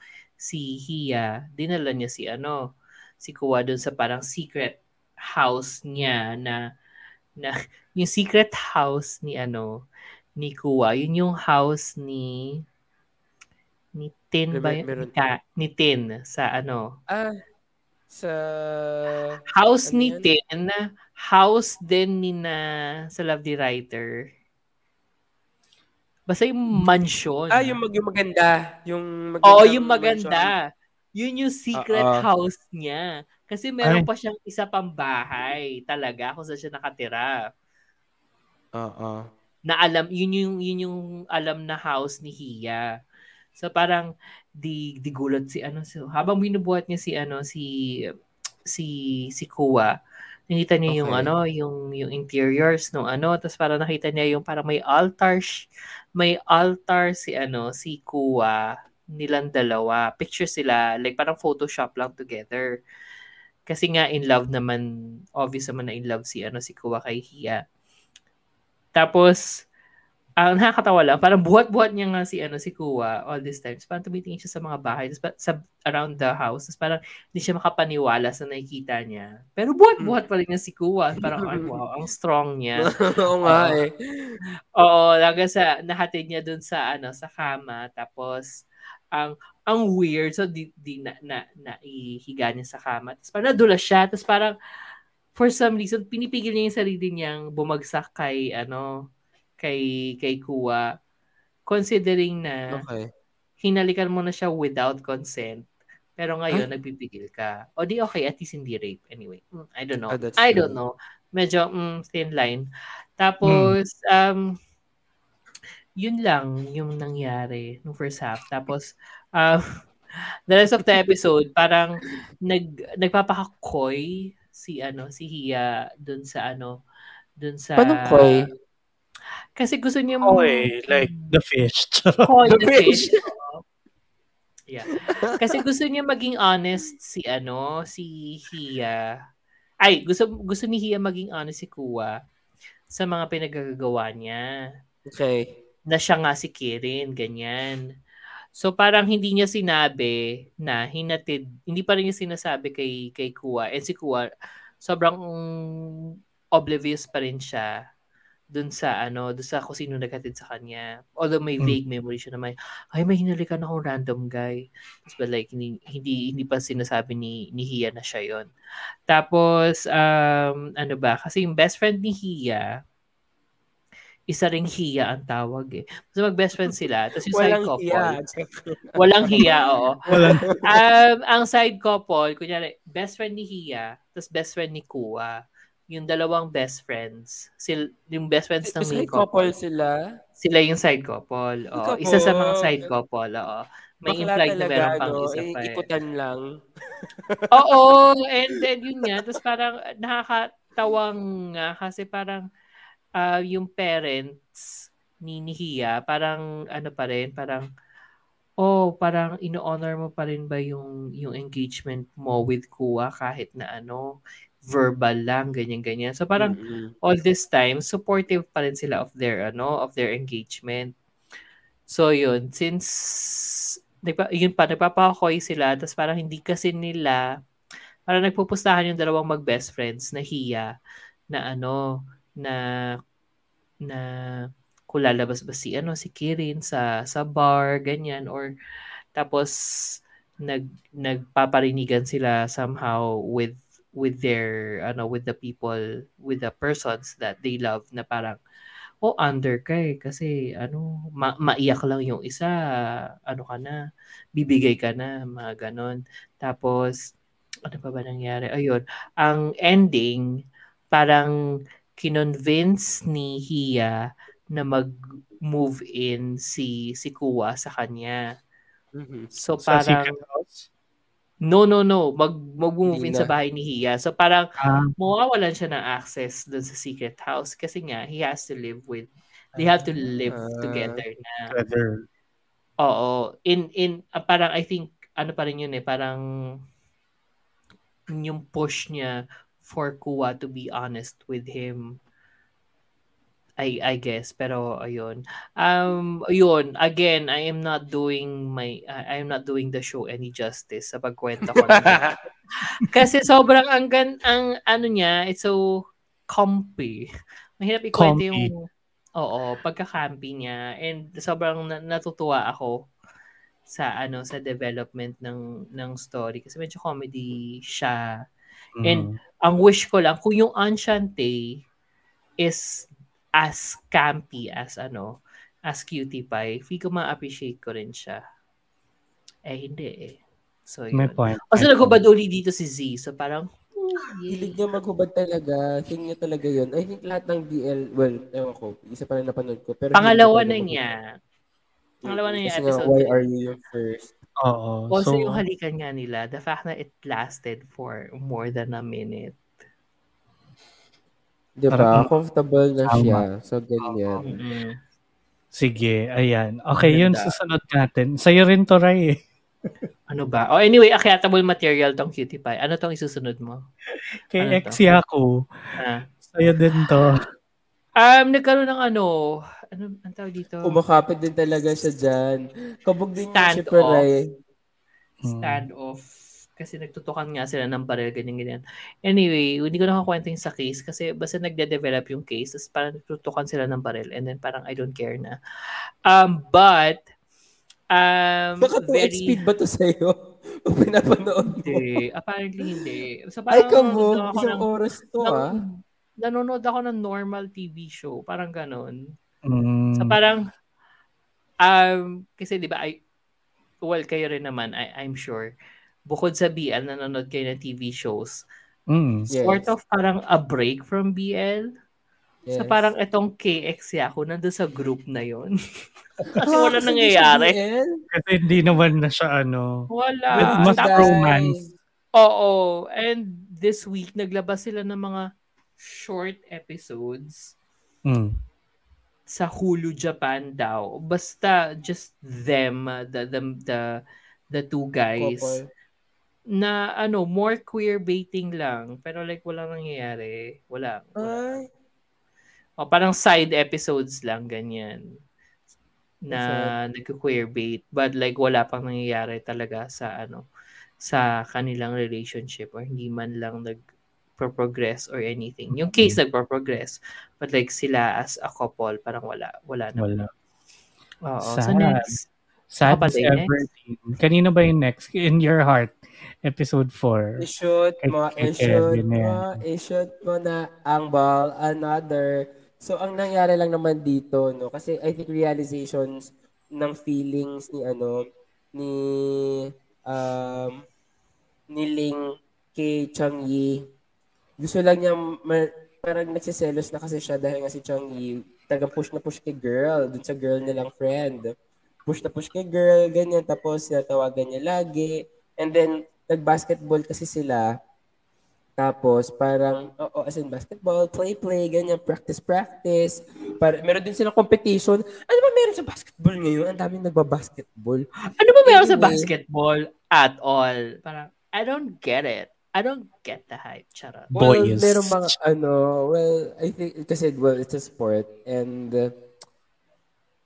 si Hia, dinala niya si ano, si Kuwa doon sa parang secret house niya na na yung secret house ni ano ni Kuwa, yun yung house ni ni Tin ba yun? Meron, Ka, ni Tin sa ano? Ah, sa house ano ni yan? Tin, house din ni na sa Love the Writer. Basta yung mansion. Ah, yung, mag, yung maganda. Yung maganda. Oo, yung maganda. Mansion. Yun yung secret Uh-oh. house niya. Kasi meron Ay. pa siyang isa pang bahay talaga kung saan siya nakatira. Oo. Na alam, yun yung, yun yung alam na house ni Hia. So parang di di gulat si ano so habang binubuhat niya si ano si si si Kuwa nakita niya okay. yung ano yung yung interiors no ano tapos para nakita niya yung parang may altar may altar si ano, si Kuwa nilang dalawa. Picture sila, like parang Photoshop lang together. Kasi nga in love naman, obvious naman na in love si ano si Kuwa kay Hia. Tapos ang uh, nakakatawa lang, parang buhat-buhat niya nga si ano si Kuwa all this time. Parang tumitingin siya sa mga bahay, sa around the house. Tapos parang hindi siya makapaniwala sa nakikita niya. Pero buhat-buhat pa rin niya si Kuwa. Parang, ay, wow, ang strong niya. Oo nga eh. Oo, hanggang sa nahatid niya dun sa ano sa kama. Tapos ang ang weird so di, di na, na, na ihiga niya sa kama. Tapos parang nadulas siya. Tapos parang for some reason pinipigil niya yung sarili niyang bumagsak kay ano kay kay Kuwa considering na okay. hinalikan mo na siya without consent pero ngayon huh? nagpipigil ka o di okay at least hindi rape anyway mm, I don't know oh, I don't know medyo mm, thin line tapos hmm. um yun lang yung nangyari no first half tapos uh, the rest of the episode parang nag nagpapakakoy si ano si Hia dun sa ano dun sa Paano koy? Kasi gusto niya mo... Koi, like the fish. Koi, the, the fish. fish. Yeah. Kasi gusto niya maging honest si ano, si Hia. Ay, gusto gusto ni Hia maging honest si Kuwa sa mga pinagagawa niya. Okay. Na siya nga si Kirin, ganyan. So parang hindi niya sinabi na hinatid, hindi pa rin niya sinasabi kay kay Kuwa. And si Kuwa, sobrang oblivious pa rin siya dun sa ano, dun sa kung sino naghatid sa kanya. Although may vague hmm. memory siya na may, ay may hinalikan akong random guy. But like, hindi, hindi, hindi pa sinasabi ni, ni Hia na siya yon Tapos, um, ano ba, kasi yung best friend ni Hia, isa ring hiya ang tawag eh. So mag-best friend sila. Tapos yung Walang side couple. Hiya. Walang hiya, oo. Walang. um, ang side couple, kunyari, best friend ni Hiya, tapos best friend ni Kuwa. Yung dalawang best friends. Sil, yung best friends ng main couple. couple sila? Sila yung side couple. Oo. Isa sa mga side couple. Oo. May Bakla implied na meron pang no? isa pa. Eh. Ikutan lang. Oo. And then yun nga. Tapos parang nakakatawang nga kasi parang uh, yung parents ni Nihia, parang ano pa rin, parang oh, parang ino-honor mo pa rin ba yung yung engagement mo with Kuya kahit na ano, verbal lang ganyan ganyan. So parang mm-hmm. all this time supportive pa rin sila of their ano, of their engagement. So yun, since nagpa, yun pa nagpapakoy sila tapos parang hindi kasi nila parang nagpupustahan yung dalawang mag-best friends na Hiya na ano na na kung lalabas ba si ano si Kirin sa sa bar ganyan or tapos nag nagpaparinigan sila somehow with with their ano with the people with the persons that they love na parang oh under ka eh kasi ano ma- maiyak lang yung isa ano ka na bibigay ka na mga ganon tapos ano pa ba nangyari ayun ang ending parang kinonvince ni Hia na mag-move in si si Kuwa sa kanya. Mm-hmm. So, so parang No, no, no. Mag mag-move in sa bahay ni Hia. So parang ah. mawawalan siya ng access doon sa secret house kasi nga he has to live with they have to live uh, together na. Together. Oo. In in uh, parang I think ano pa rin yun eh, parang yung push niya for Kuwa to be honest with him. I I guess pero ayun. Um ayun, again, I am not doing my I am not doing the show any justice sa pagkwento ko. Kasi sobrang ang gan ang ano niya, it's so comfy. Mahirap ikwento yung oo, pagka-campy niya and sobrang natutuwa ako sa ano sa development ng ng story kasi medyo comedy siya. Mm. And ang wish ko lang, kung yung Enchante is as campy as ano, as cutie pie, feel ko ma-appreciate ko rin siya. Eh, hindi eh. So, yun. May point. Kasi naghubad uli dito si Z. So, parang, hmm, Hilig niya maghubad talaga. Thing niya talaga yun. I think lahat ng BL, well, ewan ko, isa pa rin napanood ko. Pero Pangalawa na niya. Pangalawa na niya episode. Nga, why are you yung first? Oo. Also, so, yung halikan nga nila, the fact na it lasted for more than a minute. Di ba? Comfortable na siya. So, ganyan. Mm-hmm. Sige, ayan. Okay, yun susunod natin. Sa'yo rin to, Ray. ano ba? Oh, anyway, akyatable material tong cutie pie. Ano tong isusunod mo? Kay ano X ako. Ah. Sa'yo din to. Um, nagkaroon ng ano, ano ang tawag dito? Kumakapit din talaga siya dyan. Kabog din Stand Peray. Hmm. Stand off. Kasi nagtutukan nga sila ng baril, ganyan-ganyan. Anyway, hindi ko nakakwento yung sa case kasi basta nagde-develop yung case, tapos parang nagtutukan sila ng baril and then parang I don't care na. Um, but, um, Baka to very... speed ba to sa'yo? Pag pinapanood mo? Hindi. Apparently hindi. So, parang, Ay, kamo, isang ng, oras to, ng, ah. Nanonood ako ng normal TV show. Parang ganon. Mm. So parang, um, kasi di ba, I, well, kayo rin naman, I, I'm sure, bukod sa BL, nanonood kayo ng TV shows, mm. sort yes. of parang a break from BL. Yes. So parang itong KX ako nandun sa group na yon Kasi ah, wala nangyayari. Kasi hindi naman na siya ano. Wala. Mas romance. Oo. And this week, naglabas sila ng mga short episodes. Mm sa Hulu Japan daw. Basta just them, the the the, the two guys. Couple. Na ano, more queer baiting lang. Pero like walang nangyayari. Wala. wala. Ay, O parang side episodes lang, ganyan. Na nagko-queer bait. But like wala pang nangyayari talaga sa ano sa kanilang relationship or hindi man lang nag progress or anything. Yung case nagpo-progress. But like sila as a couple, parang wala. Wala na. Wala. Oo. So Sad. next. Sad as din, ever. Kanino ba yung next? In Your Heart, episode 4. i-shoot mo, i-shoot mo, i-shoot mo na ang ball, another. So, ang nangyari lang naman dito, no, kasi I think realizations ng feelings ni, ano, ni, um, ni Ling kay Chang Yi. Gusto lang niya, ma- parang nagsiselos na kasi siya dahil nga si Chang Yi, taga push na push kay girl, dun sa girl nilang friend. Push na push kay girl, ganyan, tapos natawagan niya lagi. And then, nag-basketball kasi sila. Tapos, parang, oo, as in basketball, play-play, ganyan, practice-practice. Para, meron din silang competition. Ano ba meron sa basketball ngayon? Ang daming nagbabasketball. Ano ba meron sa Anyway. basketball at all? Parang, I don't get it. I don't get the hype. Charot. Well, Boys. meron mga, ano, well, I think, kasi, well, it's a sport. And, uh,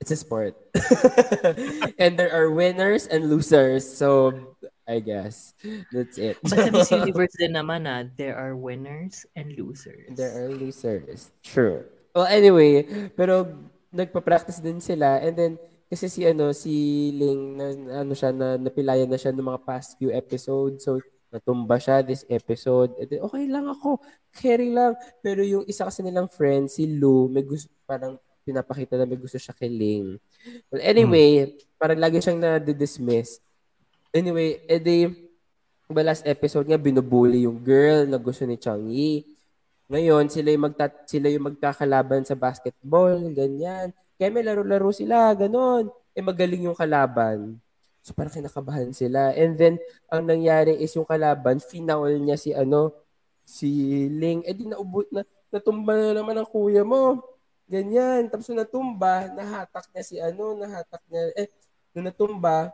it's a sport. and there are winners and losers. So, I guess, that's it. But sa Miss Universe din naman na, there are winners and losers. There are losers. True. Well, anyway, pero nagpa-practice din sila and then kasi si ano si Ling na ano siya na napilayan na siya ng mga past few episodes. So natumba siya this episode. And then, okay lang ako. Carry lang. Pero yung isa kasi nilang friend, si Lou, may gusto, parang pinapakita na may gusto siya kay Ling. Well, anyway, parang lagi siyang na-dismiss. Anyway, edi, ba last episode nga, binubuli yung girl na gusto ni Chang Yi. Ngayon, sila yung, magta- sila yung magkakalaban sa basketball, ganyan. Kaya may laro-laro sila, ganon. Eh, magaling yung kalaban. So, parang kinakabahan sila. And then, ang nangyari is yung kalaban, finaul niya si, ano, si Ling. Eh, di naubot na, natumba na naman ang kuya mo. Ganyan. Tapos nung natumba, nahatak niya si, ano, nahatak niya, eh, nung natumba,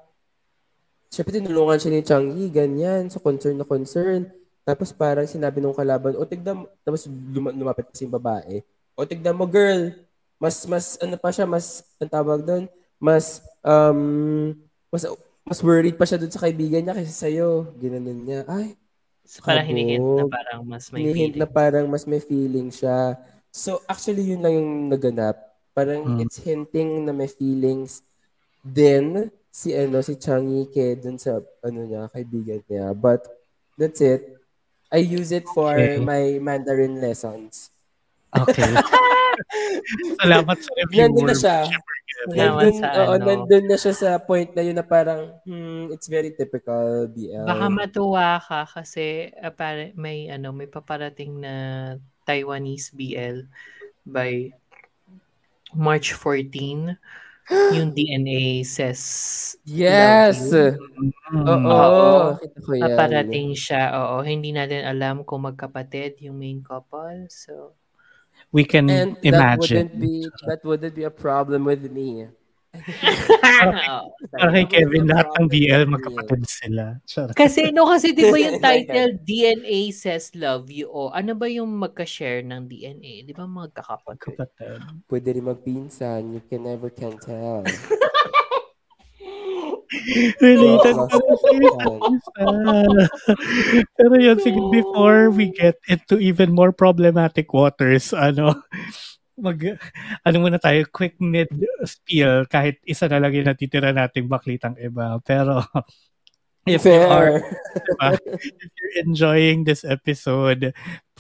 Siyempre, tinulungan siya ni Chang Yi, ganyan. So, concern na concern. Tapos parang sinabi nung kalaban, o tignan mo, tapos luma- lumapit kasi yung babae. O tignan mo, girl, mas, mas, ano pa siya, mas, ang tawag doon, mas, um, mas, mas worried pa siya doon sa kaibigan niya kaysa sa'yo. Ginanon niya. Ay, So, parang hinihint na parang mas may hinihint feeling. na parang mas may feeling siya. So, actually, yun lang yung naganap. Parang Mm. it's hinting na may feelings din si ano si Chang Yi kay dun sa ano niya kaibigan niya. But that's it. I use it for Okay. my Mandarin lessons. Okay. Salamat sa review. Nandun na siya. Nandun, sa oo, ano. nandun na siya sa point na yun na parang, hmm, it's very typical BL. Baka matuwa ka kasi uh, pare- may ano may paparating na Taiwanese BL by March 14 yung DNA says yes! love Mm. Oo, Oo. Paparating siya. Oo, hindi natin alam kung magkapatid yung main couple. So, We can And that imagine. wouldn't be that wouldn't be a problem with me. Oo. Para kay Kevin, lahat ng BL magkapatid sila. Charot. Kasi no kasi 'di ba yung title DNA says love you o ano ba yung magka-share ng DNA? 'Di ba magkakapatid? Kapatid. Pwede rin magpinsan. You can never can tell. Related pa. Pero yun, sige, before we get into even more problematic waters, ano, mag, ano muna tayo, quick mid spiel, kahit isa na lang yung natitira nating baklitang iba. Pero, if you are, Fair. diba, if you're enjoying this episode,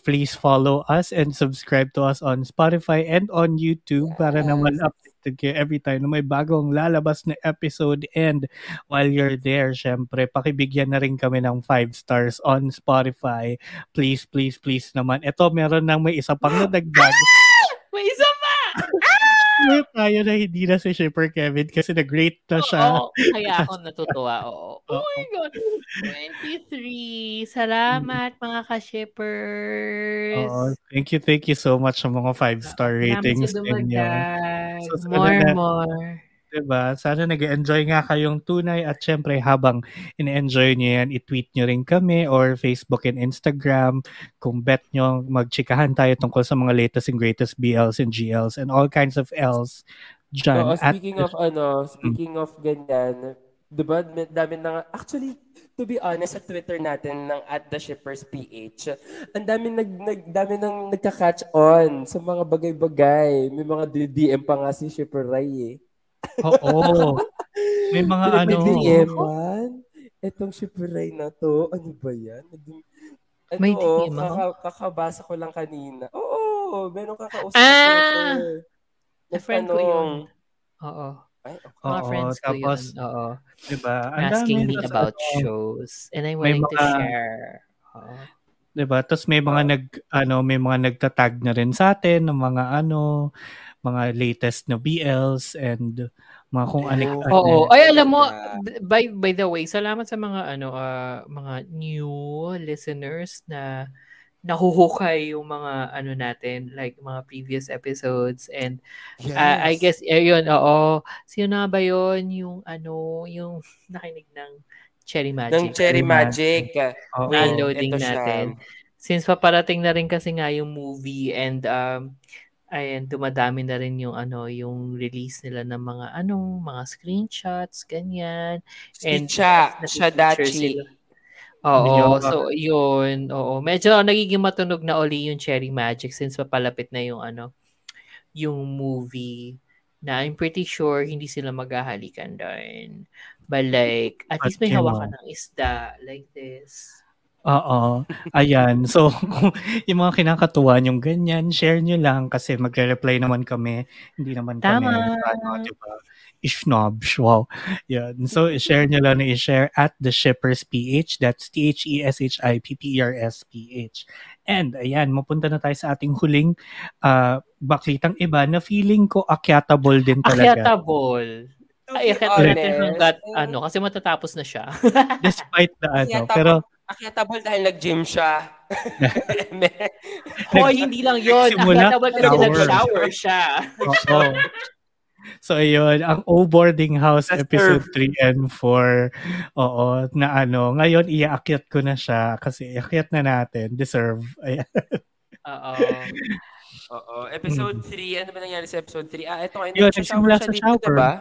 please follow us and subscribe to us on Spotify and on YouTube para naman Yes. updated kayo every time na may bagong lalabas na episode and while you're there, syempre, pakibigyan na rin kami ng 5 stars on Spotify. Please, please, please naman. Ito, meron nang may isa pang nadagdag. May isa pa! May tayo na hindi na si Shipper Kevin kasi nag-rate na siya. Oo, kaya ako natutuwa. Oo. Oh my God. 23. Salamat mga ka-shippers. Oo, thank you, thank you so much sa mga 5-star ratings Salamat sa dumadag. So, more, na- more. Diba? Sana nag enjoy nga kayong tunay at syempre habang in-enjoy nyo yan, i-tweet nyo rin kami or Facebook and Instagram. Kung bet nyo, magchikahan tayo tungkol sa mga latest and greatest BLs and GLs and all kinds of Ls dyan. Oo, speaking at, of ano, speaking mm. of ganyan, diba, dami na nga, actually, to be honest, sa Twitter natin ng at the shippers PH, ang dami nag, nag dami nang nagka-catch on sa mga bagay-bagay. May mga DM pa nga si Shipper Ray eh. Oo. May mga ano. May DM-an. Etong Shipper Ray na to, ano ba yan? Ano, May DM oh, kaka, kakabasa ko lang kanina. Oo, meron kakausap ah! Na friend ko yun. Oo. Ay, okay. Mga Oo, friends ko tapos, yun. Oo. Diba? Asking me about ano, shows. And I'm willing mga, to share. Oo. Diba? Tapos may mga nag ano, may mga nagtatag na rin sa atin ng mga ano, mga latest na BLs and mga kung ano. Oo. Ay, alam mo, by by the way, salamat sa mga ano uh, mga new listeners na nahuhukay yung mga ano natin, like mga previous episodes and yes. uh, I guess eh, yun, oo. Sino na ba yun yung ano, yung nakinig ng Cherry Magic? Ng Cherry Magic. Oh, downloading natin. Siya. Since paparating na rin kasi nga yung movie and um, ayan, dumadami na rin yung ano, yung release nila ng mga anong mga screenshots, ganyan. And siya, siya dachi. Oo, so yun, oo. Medyo nagiging matunog na uli yung Cherry Magic since papalapit na yung ano, yung movie na I'm pretty sure hindi sila maghahalikan doon. But like, at least may hawakan ng isda like this. Oo. Ayan. So, yung mga kinakatuwa yung ganyan, share nyo lang kasi magre-reply naman kami. Hindi naman Tama. kami, ano, diba? Ishnobs. Wow. Yan. So, share nyo lang na i-share at the shippers PH. That's T-H-E-S-H-I-P-P-E-R-S-P-H. And, ayan, mapunta na tayo sa ating huling uh, baklitang iba na feeling ko akyatable din talaga. Akyatable. Ay, akyatable natin hanggat, ano, kasi matatapos na siya. Despite the ano. Pero, akyatable dahil nag-gym siya. Hoy, hindi lang yun. Akyatable kasi nag-shower siya. Oo. So ayun, ang O Boarding House That's episode 3 and 4. Oo, na ano, ngayon iaakyat ko na siya kasi iakyat na natin, deserve. Oo. Oo, episode 3, hmm. ano ba nangyari sa episode 3? Ah, ito ngayon, Yun, nagsisimula sa shower. Diba?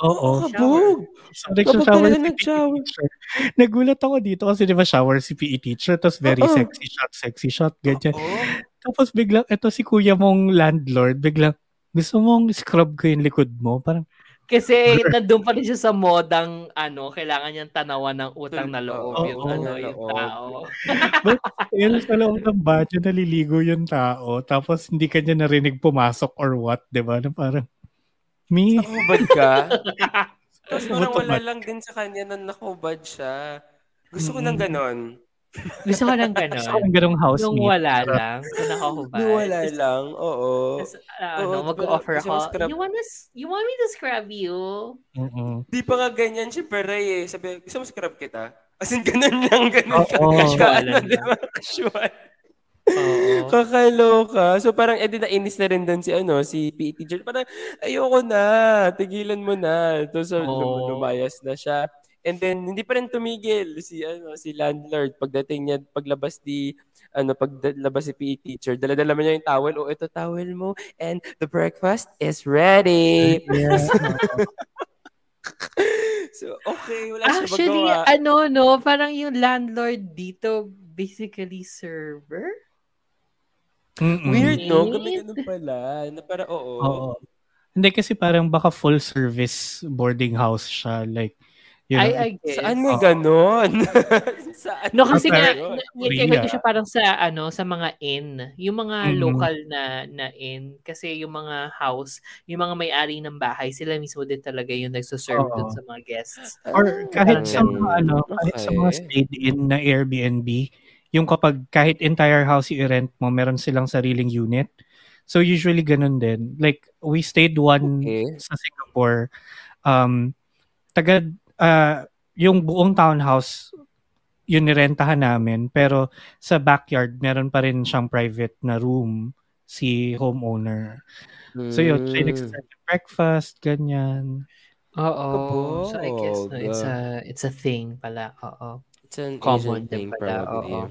Oo. Oh, kabog. So, nag-shower si PE teacher. Nagulat ako dito kasi di ba shower si PE teacher tapos very Uh-oh. sexy shot, sexy shot, ganyan. Uh-oh. Tapos biglang, eto si kuya mong landlord, biglang, gusto mong scrub ko yung likod mo? Parang, kasi nandun pa rin siya sa modang ano, kailangan niyang tanawan ng utang na loob oh, yung, oh, ano, yung tao. But yun sa loob ng badyo, naliligo yung tao, tapos hindi ka niya narinig pumasok or what, di ba? Na parang, me? Nakubad ka? tapos parang wala lang din sa kanya na nakubad siya. Gusto ko ng ganon. Gusto ko lang gano'n. Gusto ko lang gano'ng house Yung wala lang. Kung nakahubad. Yung wala lang, oo. Tapos, uh, ano, mag-offer ako, you want, to, you want me to scrub you? Mm-mm. Di pa nga ganyan si Peray eh. Sabi, gusto mo scrub kita? As in, ganun lang, ganun. Oo, oh, casual. Ano, di ba? Casual. Oo. Kakaloka. So parang edi na inis na rin doon si ano, si PE teacher. Parang ayoko na, tigilan mo na. So, so oh. lumayas na siya. And then hindi pa rin tumigil si ano si landlord pagdating niya paglabas di ano paglabas si PE teacher dala-dala niya yung towel oh ito towel mo and the breakfast is ready. Yeah. so okay wala Actually, siya magawa. ano no parang yung landlord dito basically server. Mm-mm. Weird no, ganun pala. Na para oo. Oo. Hindi kasi parang baka full service boarding house siya like You know, I, I guess. Saan may oh. ganon? Saan no, kasi nga, nakikita siya parang sa, ano, sa mga inn. Yung mga mm-hmm. local na, na inn. Kasi yung mga house, yung mga may-ari ng bahay, sila mismo din talaga yung nagsuserve oh. dun sa mga guests. Or kahit sa mga, ano, okay. kahit sa mga stayed in na Airbnb, yung kapag kahit entire house i-rent mo, meron silang sariling unit. So usually ganun din. Like, we stayed one okay. sa Singapore. Um, taga uh, yung buong townhouse, yun nirentahan namin. Pero sa backyard, meron pa rin siyang private na room si homeowner. So yun, siya hmm. breakfast, ganyan. Oo. So I guess no, it's a it's a thing pala. Oo. It's an Common Asian din thing pala. probably. Oo.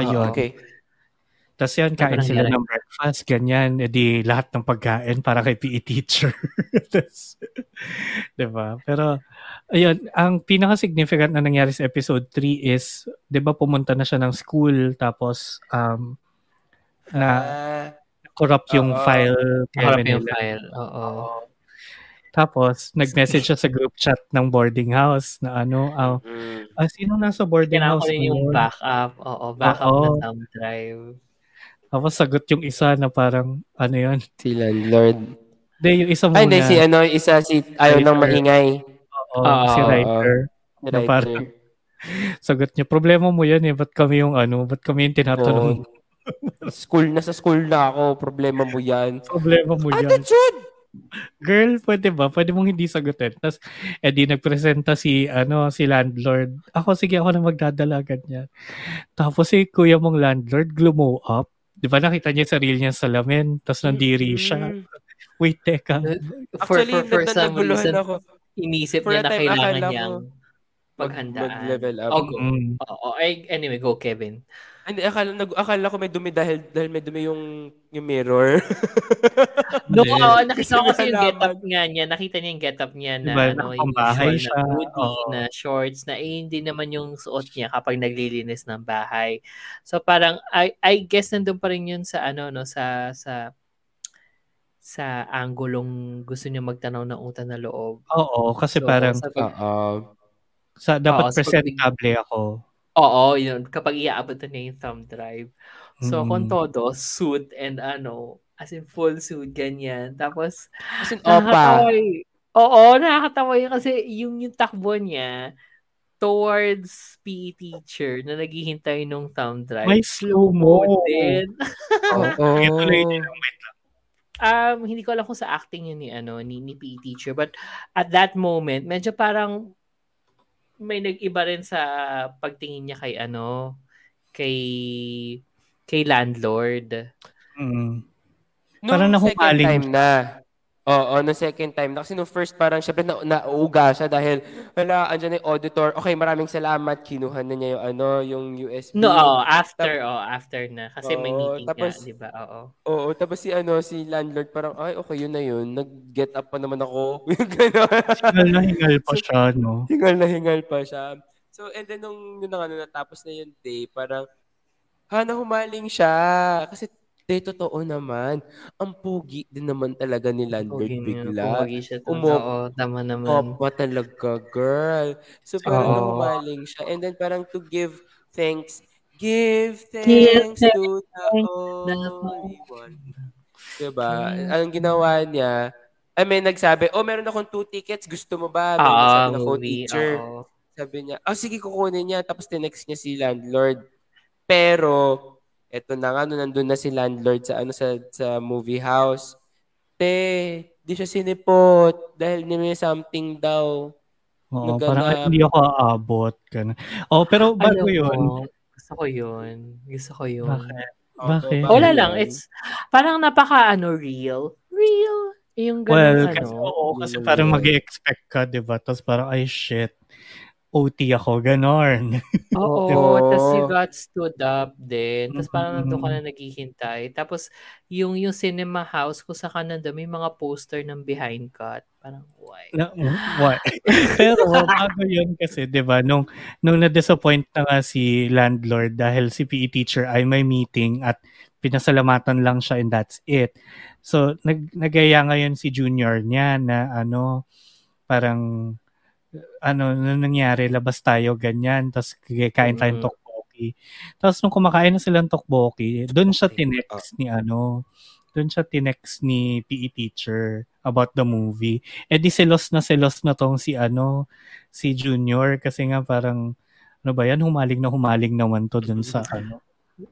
Ayun. Okay. Tapos yan, kain sila ng breakfast, ganyan. E di lahat ng pagkain para kay PE teacher. Tapos, di ba? Pero, ayun, ang pinaka-significant na nangyari sa episode 3 is, di ba pumunta na siya ng school, tapos, um, na Ah, corrupt yung Oo. file kaya yung file. Oo. Tapos, nag-message siya sa group chat ng boarding house na ano, ah, mm. ah, sino nasa boarding Kailangan house rin yung backup. Oo, backup Oo. na thumb drive. Tapos sagot yung isa na parang, ano yun? Si landlord. Hindi, yung isa muna. Ay, hindi, si ano, isa si, ayaw nang maingay. Oo, si writer. Si Na parang, sagot niya, problema mo yan eh, ba't kami yung ano, ba't kami yung tinatanong? School, nasa school na ako, problema mo yan. Problema mo yan. Attitude! Girl, pwede ba? Pwede mong hindi sagutin. Tapos, eh di nagpresenta si, ano, si landlord. Ako, sige, ako na magdadalagan niya. Tapos si kuya mong landlord, glow up. Di ba nakita niya sarili niya sa lamin? Tapos nandiri siya. Mm. Wait, teka. For, Actually, for, for nag- some reason, ako. inisip For niya na kailangan niyang paghandaan. mag-level up. Oh, go. Mm. Oo. Ay, anyway, go, Kevin. Hindi, akala, nag, akala ko may dumi dahil, dahil may dumi yung, yung mirror. No, oo, nakita ko kasi yung get-up nga niya. Nakita niya yung get-up niya na Diba, ano, yung usual siya. na hoodie, Oo. na shorts, na eh, hindi naman yung suot niya kapag naglilinis ng bahay. So parang, I, I guess nandun pa rin yun sa ano, no, sa, sa, sa anggulong gusto niya magtanaw ng utang na loob. Oo, kasi So, parang, sa pag- Oo. sa, dapat Oo, presentable ako. Oo, yun. Kapag iaabot na niya yung thumb drive. So, Mm. kung todo, suit and ano, as in full suit, ganyan. Tapos, As in, nakakatawa opa. Oo, nakakatawa yun kasi yung, yung takbo niya towards PE teacher na naghihintay nung thumb drive. May slow-mo. din. Oo. Lang. um, hindi ko alam kung sa acting yun ni, ano, ni, ni PE teacher. But at that moment, medyo parang may nag-iba rin sa pagtingin niya kay ano, kay kay landlord. Mm. Nung Parang second nahumaling time na. Oo, no second time na. Kasi nung first parang syempre na, nauuga siya dahil wala, andyan na yung auditor. Okay, maraming salamat. Kinuha na niya yung ano, yung USB. No, oh, after, oh, after na. Kasi may Oo, meeting tapos- nga, di ba? Oo. Oo, tapos si ano, si landlord parang, ay, okay, yun na yun. Nag-get up pa naman ako. Hingal na hingal pa siya, no? hingal na hingal pa siya. So, and then nung, nung ano, natapos na yung day, parang, ha, nahumaling siya. Kasi, day, totoo naman. Ang pogi din naman talaga ni landlord Pogi bigla. Pumagi siya. Umo- Oo, tama naman. Opa talaga, girl. So, parang Oo. nahumaling siya. And then, parang to give thanks, give Give thanks to the the Holy One. Diba? Ang ginawa niya, I mean, nagsabi, oh, meron akong two tickets. Gusto mo ba? May nagsabi na phone Ah. Oo. Sabi niya, oh, sige, kukunin niya. Tapos, tinext niya si landlord. Pero, eto na nga, no, nandun na si landlord sa, ano, sa, sa movie house. Te, di siya sinipot dahil may something daw. Oo, Naganap. parang ay, hindi ako aabot. Ganun. Oh, pero bago Alam yun, mo, gusto ko yun. Gusto ko yun. Bakit? Opo, Bakit? bakit Wala lang. It's, parang napaka, ano, real. Real. Yung well, ganun, kasi, ano. oo, kasi Yun parang mag expect ka, di ba? Tapos parang, ay shit, OT ako, ganon. Oo, Oo. tapos you got stood up din. Tapos parang Mm-mm. nandun ka na naghihintay. Tapos yung yung cinema house kung sa kananda may mga poster ng behind cut. Parang why? Na, what? Pero bago yun kasi, di ba, nung, nung na-disappoint na nga si landlord dahil si PE teacher ay may meeting at pinasalamatan lang siya and that's it. So, nag, nagaya ngayon si junior niya na ano, parang, ano, na nangyari, labas tayo, ganyan, tapos kain tayong Mm. tokboki. Tapos nung kumakain na silang tokboki, doon siya tinext ni ano, doon siya tinext ni PE teacher about the movie. Eh di selos na selos na tong si ano, si Junior kasi nga parang ano ba yan, humaling na humaling naman to dun sa ano.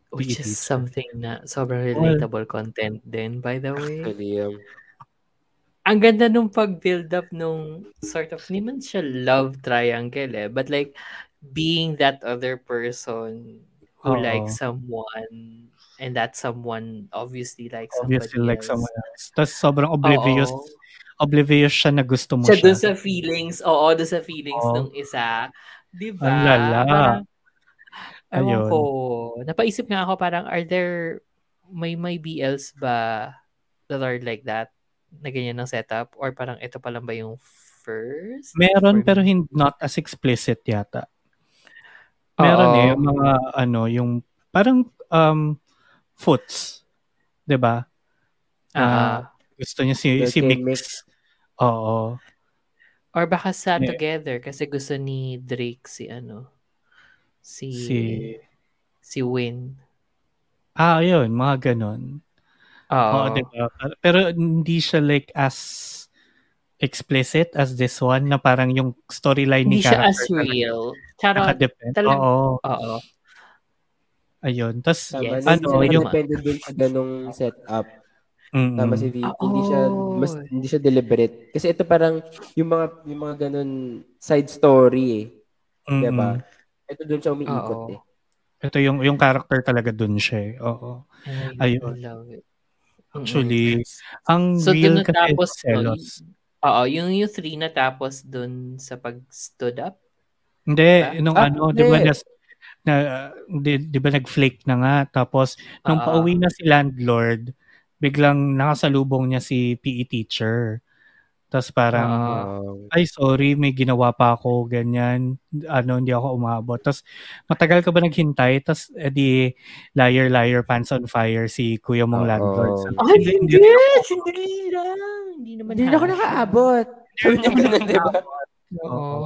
Which PE is something na sobrang Well- relatable content din, by the way. Actually, um, Ang ganda nung pag-build up nung sort of, hindi man siya love triangle eh, but like, being that other person who Oo. likes someone and that someone obviously likes somebody Obviously like else. someone else. Tapos sobrang oblivious Oo. oblivious siya na gusto mo siya. siya. dun sa feelings, oo, dun sa feelings Oo. nung isa. Di ba? Ang lala. Parang, Ayun. ko. Napaisip nga ako parang, are there, may may BLs ba that are like that? Na ganyan ng setup? Or parang ito pa lang ba yung first? Meron pero hindi not as explicit yata. Meron Oo. eh yung mga ano yung parang um foots, 'di ba? Ah. Gusto niya si si Mix. Mix. Oo. Or baka sa Yeah. together kasi gusto ni Drake si ano si Si si Win. Ah, yun, mga ganon. Oo. Oo, 'di ba? Pero hindi siya like as explicit as this one na parang yung storyline ni Hindi siya as character talaga real. Charot. Nakadepend. Talag- Oo. Oo. Ayun. Tapos, Yes. ano, yung, depende dun sa ganong setup. mm, Tama si V. Ah, Hindi siya oh. mas hindi siya deliberate. Kasi ito parang yung mga yung mga ganon side story eh, mm, 'di ba? Ito doon siya umiikot Oo. eh. Ito yung, yung character talaga dun siya eh. Oo. Ay, Ayun. Actually, ang So, real dun kasi natapos, no, selos. Oo, yung yung three natapos dun sa pag-stood up. Hindi, Diba? nung Ah, ano, di ba, nas, na, di, di ba nag-flake na nga. Tapos, nung Oo. pauwi na si landlord, biglang nakasalubong niya si PE teacher. Tapos parang. Um, ay sorry, may ginawa pa ako, ganyan. Ano, hindi ako umabot. Tapos, matagal ka ba naghintay? Tapos, edi, liar, liar, pants on fire, si kuya mong Oo. landlord. Sabi, Ay, "Hindi, hindi! hindi rin ako." Sandali lang! Hindi naman hindi na ako nakaabot. Sabi niya ganun, 'di ba? Oo.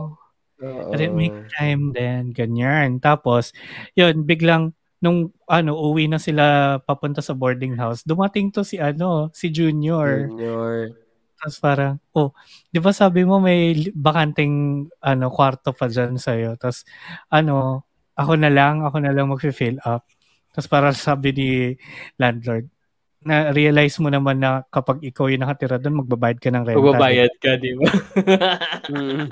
I didn't make time then, ganyan. Tapos, yun, biglang, nung, ano, uwi na sila papunta sa boarding house, dumating to si, ano, si Junior. Junior. Tapos parang, oh, di ba sabi mo may bakanting, ano, kwarto pa dyan sa'yo. Tapos, ano, ako na lang, ako na lang mag-fill up. Tapos parang sabi ni landlord, na realize mo naman na kapag ikaw yung nakatira doon, magbabayad ka ng renta. Magbabayad ka, di ba? Mm.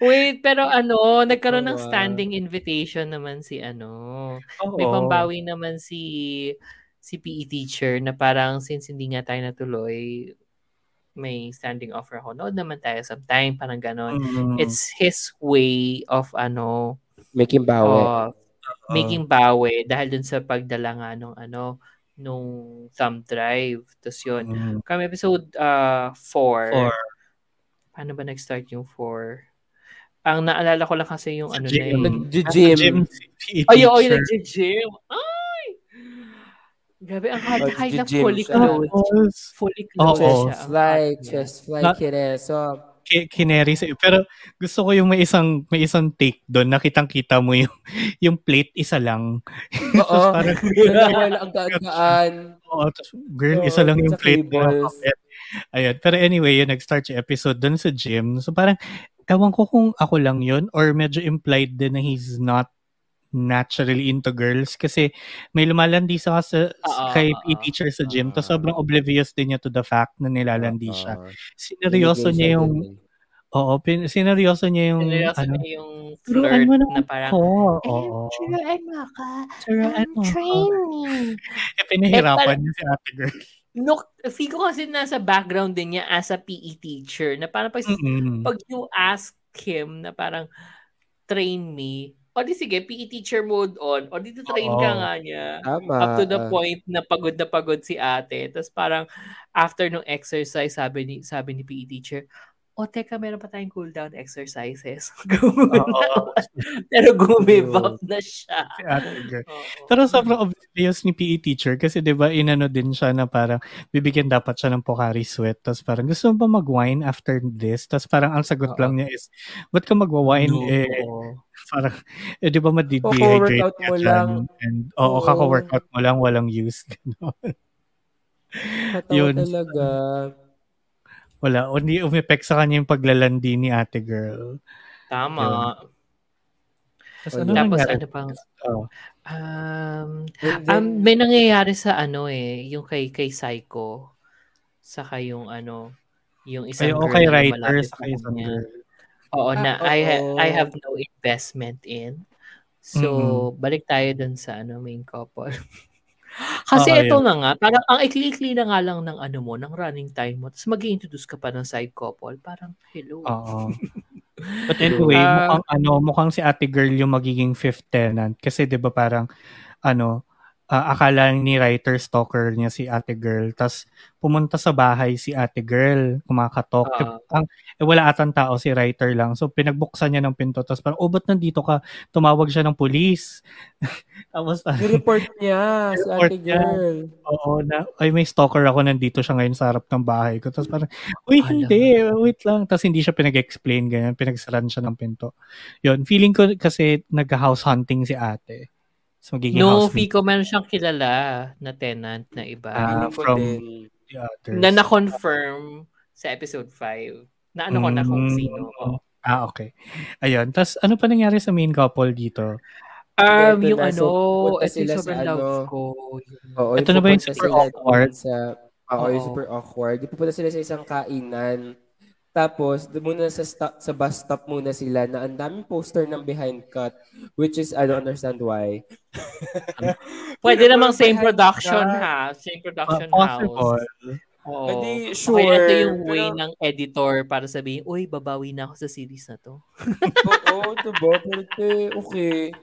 Wait, pero ano, nagkaroon ng standing invitation naman si ano. Oo. May pambawi naman si si PE teacher na parang since hindi nga tayo natuloy, may standing offer ako. Nood naman tayo sometime, parang ganon. Mm. It's his way of ano, Making bawi. of making bawi dahil dun sa pagdala nga nung ano, nung thumb drive. Tapos yun, Mm. kami episode 4. Four. Paano ba nag-start yung 4? Ang naalala ko lang kasi yung Sa ano gym. na yung... Nag-gym. PE Ay, oo, yung nag-gym. Ay! Grabe, ang hard Oh, high na nag-gym fully clothed. Fully clothed Oo. siya. Niya. chest fly, Not- kineso. ki- kineri sa Pero gusto ko yung may isang may isang take doon, nakitang-kita mo yung yung plate isa lang. Oo. parang Wala ang gaan-gaan. Oo, girl, isa lang yung plate. Ayun. Pero anyway, yun, nag-start yung episode doon sa gym. So parang, ewan ko kung ako lang yun or medyo implied din na he's not naturally into girls kasi may lumalandi sa, sa Oo, kay. PE teacher sa gym Ah. tapos sobrang oblivious din niya to the fact na nilalandi Oo. siya. Sineryoso niya yung oo, pin, sineryoso niya yung Seryoso ano, na yung flirt mo na parang, eh, Oo. turuan mo ako. Turuan mo ako. train me. Eh, pinahirapan niya si ate girl. No, feel ko kasi nasa background din niya as a PE teacher na parang pag, Mm-mm. pag you ask him na parang train me, o di sige, PE teacher mode on, o dito train ka nga niya. Tama. Up to the point na pagod na pagod si ate. Tapos parang after nung exercise, sabi ni, sabi ni PE teacher, o teka, meron pa tayong cool down exercises. Pero gumive up na siya. Pero sobrang obvious ni PE teacher kasi 'di ba inano din siya na parang bibigyan dapat siya ng Pocari Sweat tapos parang gusto mo ba mag-wine after this tapos parang ang sagot Oo. lang niya is ba't ka mag-wine No. eh parang eh 'di ba madi-dehydrate ka mo lang. and oo Oo. kaka-workout mo lang walang use. Katawa Yun. talaga. Wala hindi umepek sa kanya yung paglalandi ni ate girl Tama. tapos Oh, ano yun. Tapos nangyari? ano pang, Oh. um, um, may nangyayari sa ano eh, yung kay kay Psycho, saka yung ano, yung isang Ay, girl okay, na writer malapit sa sa isang kanya. girl. Oo, na Ah, I ha-. I have no investment in. So, Mm-mm. balik tayo dun sa ano main couple. Kasi Oo, ito yun. na nga, parang ang ikli-ikli na nga lang ng ano mo, ng running time mo. Tapos mag introduce ka pa ng side couple. Parang, hello. Oo. But anyway, Ah. mukhang ano, mukhang si Ate Girl yung magiging fifth tenant kasi 'di ba parang ano, ah, akala ni writer stalker niya si Ate Girl. Tapos pumunta sa bahay si Ate Girl, kumakatok. eh, Ah. ang, eh, wala atang tao si writer lang. So pinagbuksan niya ng pinto. Tapos parang, oh, ba't nandito ka? Tumawag siya ng pulis. Tapos, Ni-report niya si Report ate niya. girl. Oo, na, ay may stalker ako, nandito siya ngayon sa harap ng bahay ko. Tapos parang, uy, hindi, wait lang. Tapos hindi siya pinag-explain, ganyan, pinagsaran siya ng pinto. Yun, feeling ko kasi nag-house hunting si ate. So, magiging No, house Fico, meron siyang kilala na tenant na iba. Ko from- the others. na na-confirm sa episode 5. Na ano ko na kung Mm. sino. Ah, okay. Ayun. Tapos, ano pa nangyari sa main couple dito? Um, Ito yung na, ano, so, ito yung sobrang ano, love ko. Oo, Ito na ba yung super awkward? Sa, oo, yung Oo. super awkward. Di pupunta sila sa isang kainan. Tapos, doon muna sa stop, sa bus stop muna sila na ang daming poster ng behind cut which is I don't understand why. Pwede namang same behind production cut, ha. Same production house. possible. Oo. Hindi, Okay, sure. ito yung way Pero- ng editor para sabihin, uy, babawi na ako sa series na to. Oo, diba? Pero okay.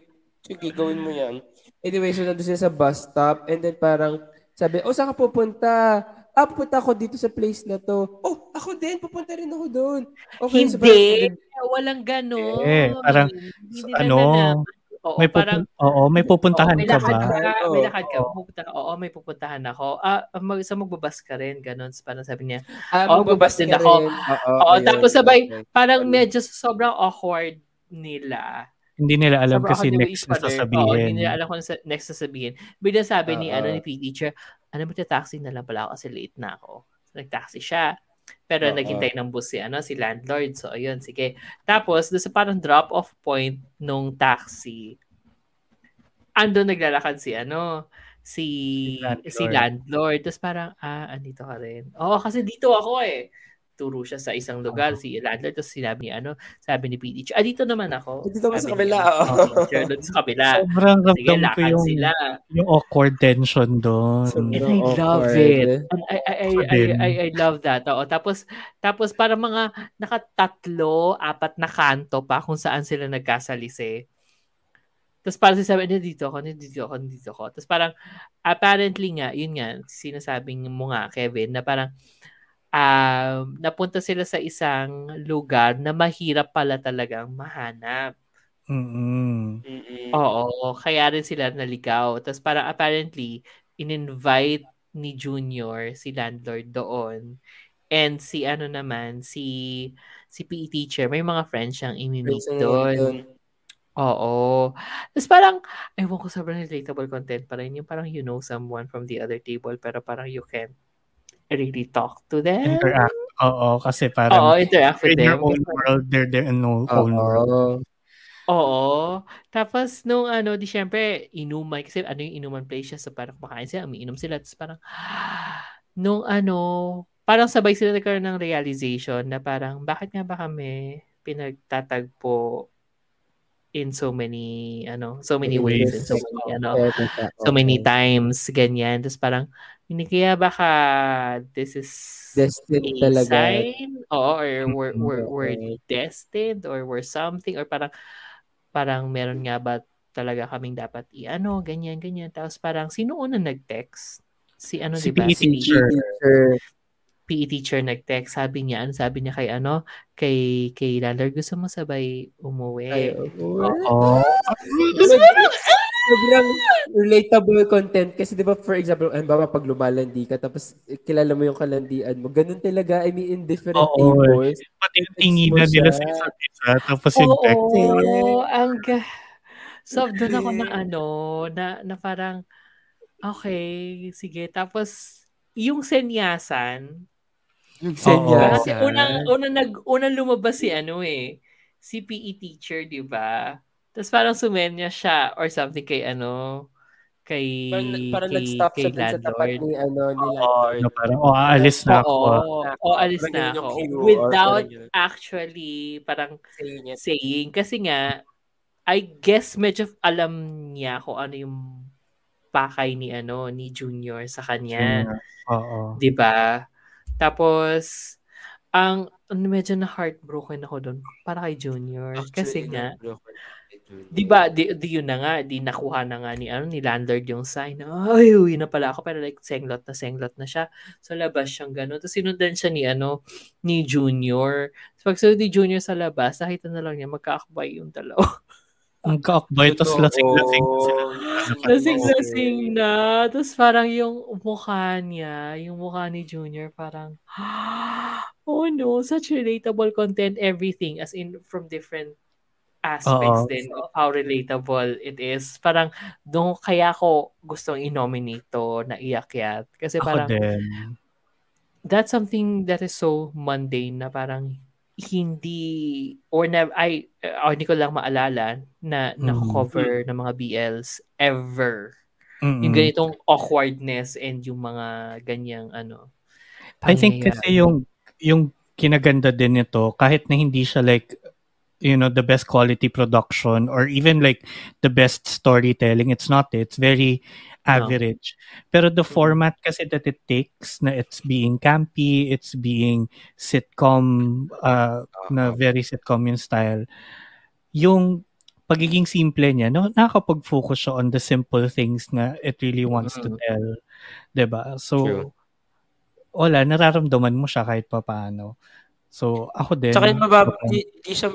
Sige, gawin mo yan. Anyway, so nandun sila sa bus stop and then parang sabi, oh, saan ka pupunta? Ah, pupunta ako dito sa place na to. Oh, ako din, pupunta rin ako doon. Okay, so Hindi. parang- Walang ganon. Eh, parang, Hindi so, ano. Oo, may parang, pupun- oo, may pupuntahan Oo, may ka ba? Ka, Oo. may lakad ka. Oo. Pupunta ka. Oo, may pupuntahan ako. Ah, mag, sa magbabas ka rin. Ganon. Parang sabi niya. Ah, Oo, magbabas din ako. Oo, Oo, ayun, tapos sabay, okay. Parang medyo sobrang awkward nila. Hindi nila alam Sobrang kasi next na. Oo, sasabihin. hindi nila alam kung sa- next sasabihin. Bigla sabi ni, Oo. ano, ni P teacher, ano mo taxi na lang pala ako kasi late na ako. So, nag-taxi siya. Pero Oo. naghintay ng bus si, ano, si landlord. So, ayun, sige. Tapos, doon sa parang drop-off point nung taxi, ando naglalakad si, ano, si, Si landlord. si landlord. Tapos parang, ah, andito ka rin. Oo, kasi dito ako eh. Turo siya sa isang lugar, si landlord. Tapos sinabi ni, ano, sabi ni P teacher, ah, dito naman ako. Dito ako sa kabila. "Oh, doon sa kabila. Sobrang Sige, ramdam ko yung, sila. yung awkward tension doon. And I love awkward. it. I, I, I, I. I, I love that. Oo. Tapos, tapos para mga nakatatlo, apat na kanto pa kung saan sila nagkasalisi. Tapos parang sinasabi, "Hindi, dito ako, hindi, dito ako, hindi, dito ako. Tapos parang, apparently nga, yun nga, sinasabing mo nga, Kevin, na parang, um, napunta sila sa isang lugar na mahirap pala talagang mahanap. Mm-mm. Mm-mm. Oo, kaya rin sila naligaw. Tapos parang apparently, in-invite ni Junior, si landlord doon. And si ano naman, si si PE teacher, may mga friends siyang imi-meet doon. Oo. Tapos parang, ewan ko, sobrang relatable content pa rin. Yung parang you know someone from the other table, pero parang you can't really talk to them. Interact. Oo, kasi Oo, parang interact with in their them. own world, they're their own, own world. Oo. Oo. Tapos, nung ano, di syempre, inuman. Kasi ano yung inuman place siya. So, parang kumakain sila, umiinom sila. Tapos parang, nung ano, parang sabay sila nagkaroon ng realization na parang, bakit nga ba kami pinagtatagpo in so many, ano, so many ways, and so many, ano, so many times, ganyan. Tapos parang, hindi kaya baka this is Destined a talaga. sign? Oo, or we're, we're, we're destined or we're something or parang parang meron nga ba talaga kaming dapat i-ano, ganyan, ganyan. Tapos parang, sino una nag-text? Si ano, Si di ba? PE teacher. Teacher. PE teacher nag-text. Sabi niya, ano sabi niya kay ano, kay, kay landlord, gusto mo sabay umuwi? Ay, oo. Oo. Sobrang relatable content kasi 'di ba for example, ano ba pag lumalandi ka tapos eh, kilala mo yung kalandian mo. Ganun talaga. I mean in different Oo. tables. Pati yung tinginan nila sa isa't isa, tapos yung text. Oo, ang ga- So, doon ako na ano, na, na parang, okay, sige. Tapos, yung senyasan, Yung senyasan. Kasi unang, unang, nag, unang lumabas si ano eh, si PE teacher, di ba? Tapos parang sumenya siya or something kay ano, kay, Parang, parang kay, nag-stop kay siya sa tapat ni ano ni Oo, landlord. parang, oh, aalis na ako. Oo, oo, alis Parang na ako. or Without parang yun. actually parang Saying saying. Kasi nga, I guess medyo alam niya kung ano yung pakay ni ano ni Junior sa kanya. Oo. 'Di ba? Tapos ang medyo na heartbroken ako doon para kay Junior. Kasi nga 'di ba di, di yun na nga di nakuha na nga ni ano ni landlord yung sign ay uwi na pala ako. Pero like senglot na senglot na siya. Sa labas siyang gano'n tapos sinundan siya ni ano ni Junior. So pag ni Junior sa labas nakita na lang niya magkaakbay yung dalawa Ang kaakbay, tapos lasing-lasing. Lasing-lasing na. Tapos parang yung mukha niya, yung mukha ni Junior, parang, oh no, such relatable content, everything, as in from different aspects Oo. din of how relatable it is. Parang, doon kaya ko gustong i-nominate to na iyakyat. Kasi Ako parang, din. that's something that is so mundane na parang hindi or na ay uh, hindi ko lang maalala na Mm. na-cover ng mga BLs ever. Mm-mm. Yung ganitong awkwardness and yung mga ganyang ano. I think pangyayari. kasi yung yung kinaganda din nito kahit na hindi siya like you know the best quality production or even like the best storytelling it's not it's very average pero the format kasi that it takes na it's being campy it's being sitcom uh, na very sitcom yung style yung pagiging simple niya no nakakapag-focus siya on the simple things na it really wants to Mhm. tell 'di ba so True. wala, nararamdaman mo siya kahit pa paano. So, ako din. Tsaka yung mababa, di, di siya,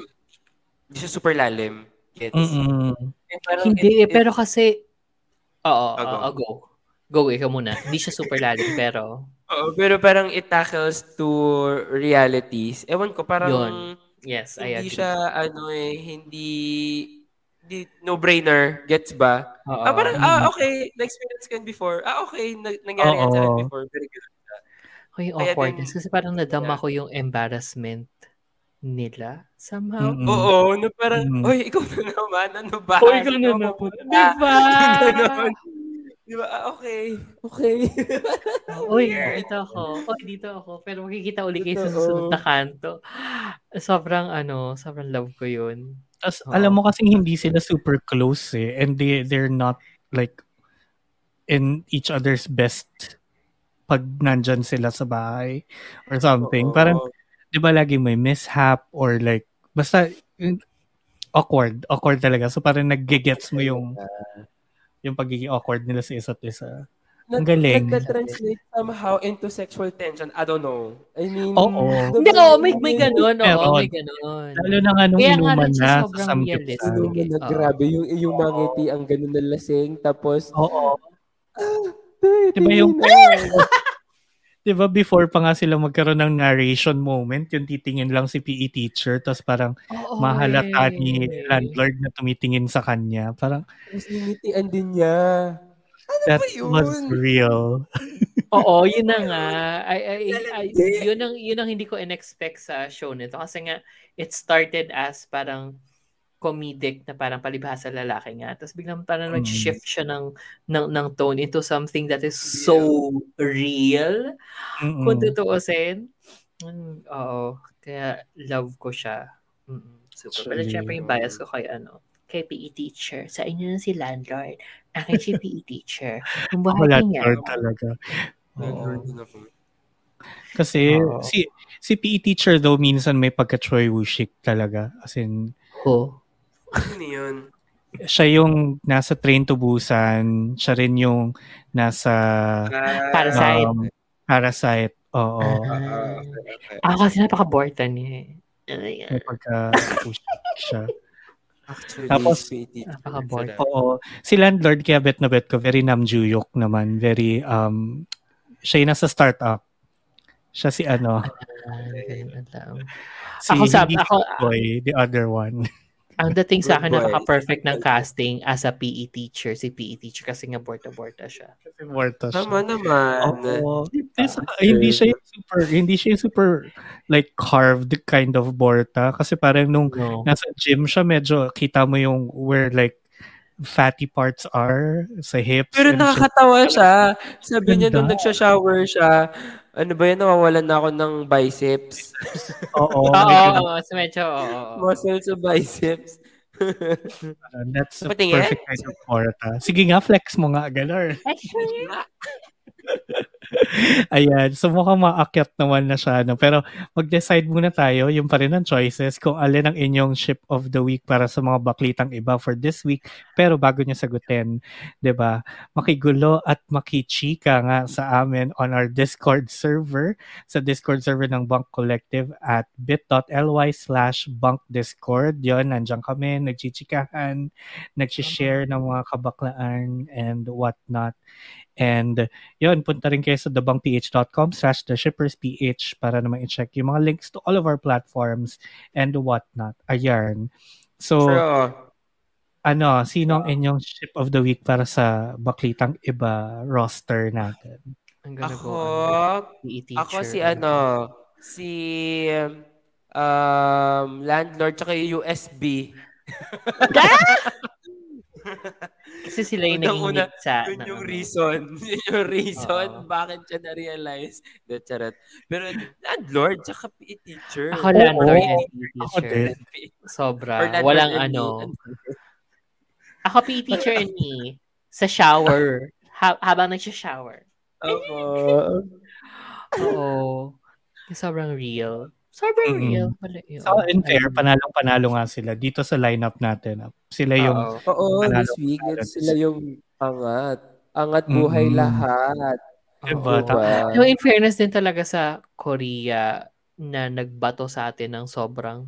di siya super lalim. Mm-mm. Eh, parang Hindi, it- it- pero kasi oo, Ah, go. oo, go. Go, ikaw muna. Hindi siya super lalim, pero Oo, pero parang it tackles to realities. Ewan ko, parang Yun. yes, I hindi agree. siya, ano eh, hindi, di, no-brainer. Gets ba? Oo. Ah, parang, ah, okay, na-experience ko yun before. Ah, okay, na- nangyari yan sa akin before. Very good. Kaya awkwardness din- kasi parang nadama Yeah. ko yung embarrassment nila somehow. Mm-mm. Oo, no, parang, Mm. oy, ikaw na naman, ano ba? O, ikaw na Ano na ba? Di ba? Ganon. Di ba? Ah, okay. Okay. Weird. dito ako. Uy, dito ako. Pero makikita uli kayo sa susunod na kanto. Sobrang ano, sobrang love ko yun. Tapos, Oo. alam mo kasi hindi sila super close eh. And they, they're not like in each other's best pag nandyan sila sa bahay or something. Oo. Parang, di ba lagi may mishap or like, basta awkward. Awkward talaga. So parang nag-gets mo yung yung pagiging awkward nila sa isa't isa. Ang galing. Nagka-translate somehow into sexual tension. I don't know. I mean, Oo. Hindi, oh, may, may ganun. Oo, may ganun. Lalo na nga nung inuman na sa. Ano Sige. na, grabe. Yung, yung mga ngiti, ang ganun na lasing. Tapos, Oo. "Te, Diba yung- tingin na." Di ba before pa nga sila magkaroon ng narration moment, yung titingin lang si PE teacher, tapos parang Oo, mahalata ni eh. landlord na tumitingin sa kanya. Parang Tapos ngingitian din niya. that yun? was real. Oo, yun na nga. Ay, ay, ay, Hindi. yun, ang, yun ang hindi ko in-expect sa show nito. Kasi nga, it started as parang comedic na parang palibhasa lalaki nga. Tapos biglang parang Mm. nag-shift siya ng, ng, ng tone into something that is so real. Mm-mm. Kung tutuusin. Mm, oo. Kaya love ko siya. Mm-mm, super. Pero syempre yung bias ko kay ano, kay PE teacher. Sa inyo na si landlord. Akin si PE teacher. Kung buhay niya. landlord talaga. Landlord. Kasi Oo. si si PE teacher though minsan may pagka Choi Woo-shik talaga. As in, Ko. Ano yun? siya yung nasa Train to Busan, siya rin yung nasa Ah, Parasite. um, Parasite. Oo. ah, ah, okay, okay. Ako kasi napaka-borta niya eh. Ay, May pagka siya. Actually, Tapos-. Napaka-bored. Oo. Si landlord kaya bet na bet ko very namjuyok naman, very um siya yung nasa startup. Siya si ano, lang. si Ako sa- hindi ako- si boy, the other one. Ang dating sa akin, napaka-perfect ng casting as a PE teacher, si PE teacher kasi nga borta-borta siya. Kasi Morta siya. Tama naman. Oo. Hindi siya yung super, hindi siya yung super like carved kind of Borta kasi parang nung No. nasa gym siya medyo kita mo yung where like fatty parts are sa hips. Pero nakakatawa siya. Sabi niya nung nagsha-shower siya, ano ba yan, nawawalan na ako ng biceps. Oo. Oo, so medyo, oo. Muscle sa biceps. Uh, that's a Patingin? perfect kind of porta. Sige nga, flex mo nga, ganar. Ayan. So mukhang maakyat naman na siya. No? Pero mag-decide muna tayo. Yung pa rin ang choices kung alin ang inyong ship of the week para sa mga baklitang iba for this week. Pero bago niya sagutin, ba makigulo at makichika nga sa amin on our Discord server. Sa Discord server ng Bunk Collective at bit.ly slash bunkdiscord. Yun, nandiyan kami, nagchichikahan, nagsishare ng mga kabaklaan and whatnot. And yun, punta rin kayo sa thebunkph.com slash theshippersph para naman i-check yung mga links to all of our platforms and whatnot. Ayan. So, True. ano, sino ang inyong ship of the week para sa Baklitang Iba roster natin? I'm gonna Ako, teacher. ako si ano, si um, landlord tsaka yung USB. Kasi sila yung lead sa... Yun yung ano. reason. Yun yung reason Oo. bakit siya na-realize. The charot. Pero landlord tsaka PE teacher. Ako landlord Oo. and PE Ako teacher. din. Sobra. Walang and ano. me. Ako PE teacher and me sa shower. Ha- habang nagsha-shower. Ako. Oo. Sobrang real. Sobrang Mm. real. Wala yun. So, in fair, panalong-panalo nga sila dito sa lineup natin. ah. Sila yung Oo. Oo, Panalo this week, sila yung angat. Angat buhay Mm-mm. lahat. Diba? Diba? Yung in fairness din talaga sa Korea na nagbato sa atin ng sobrang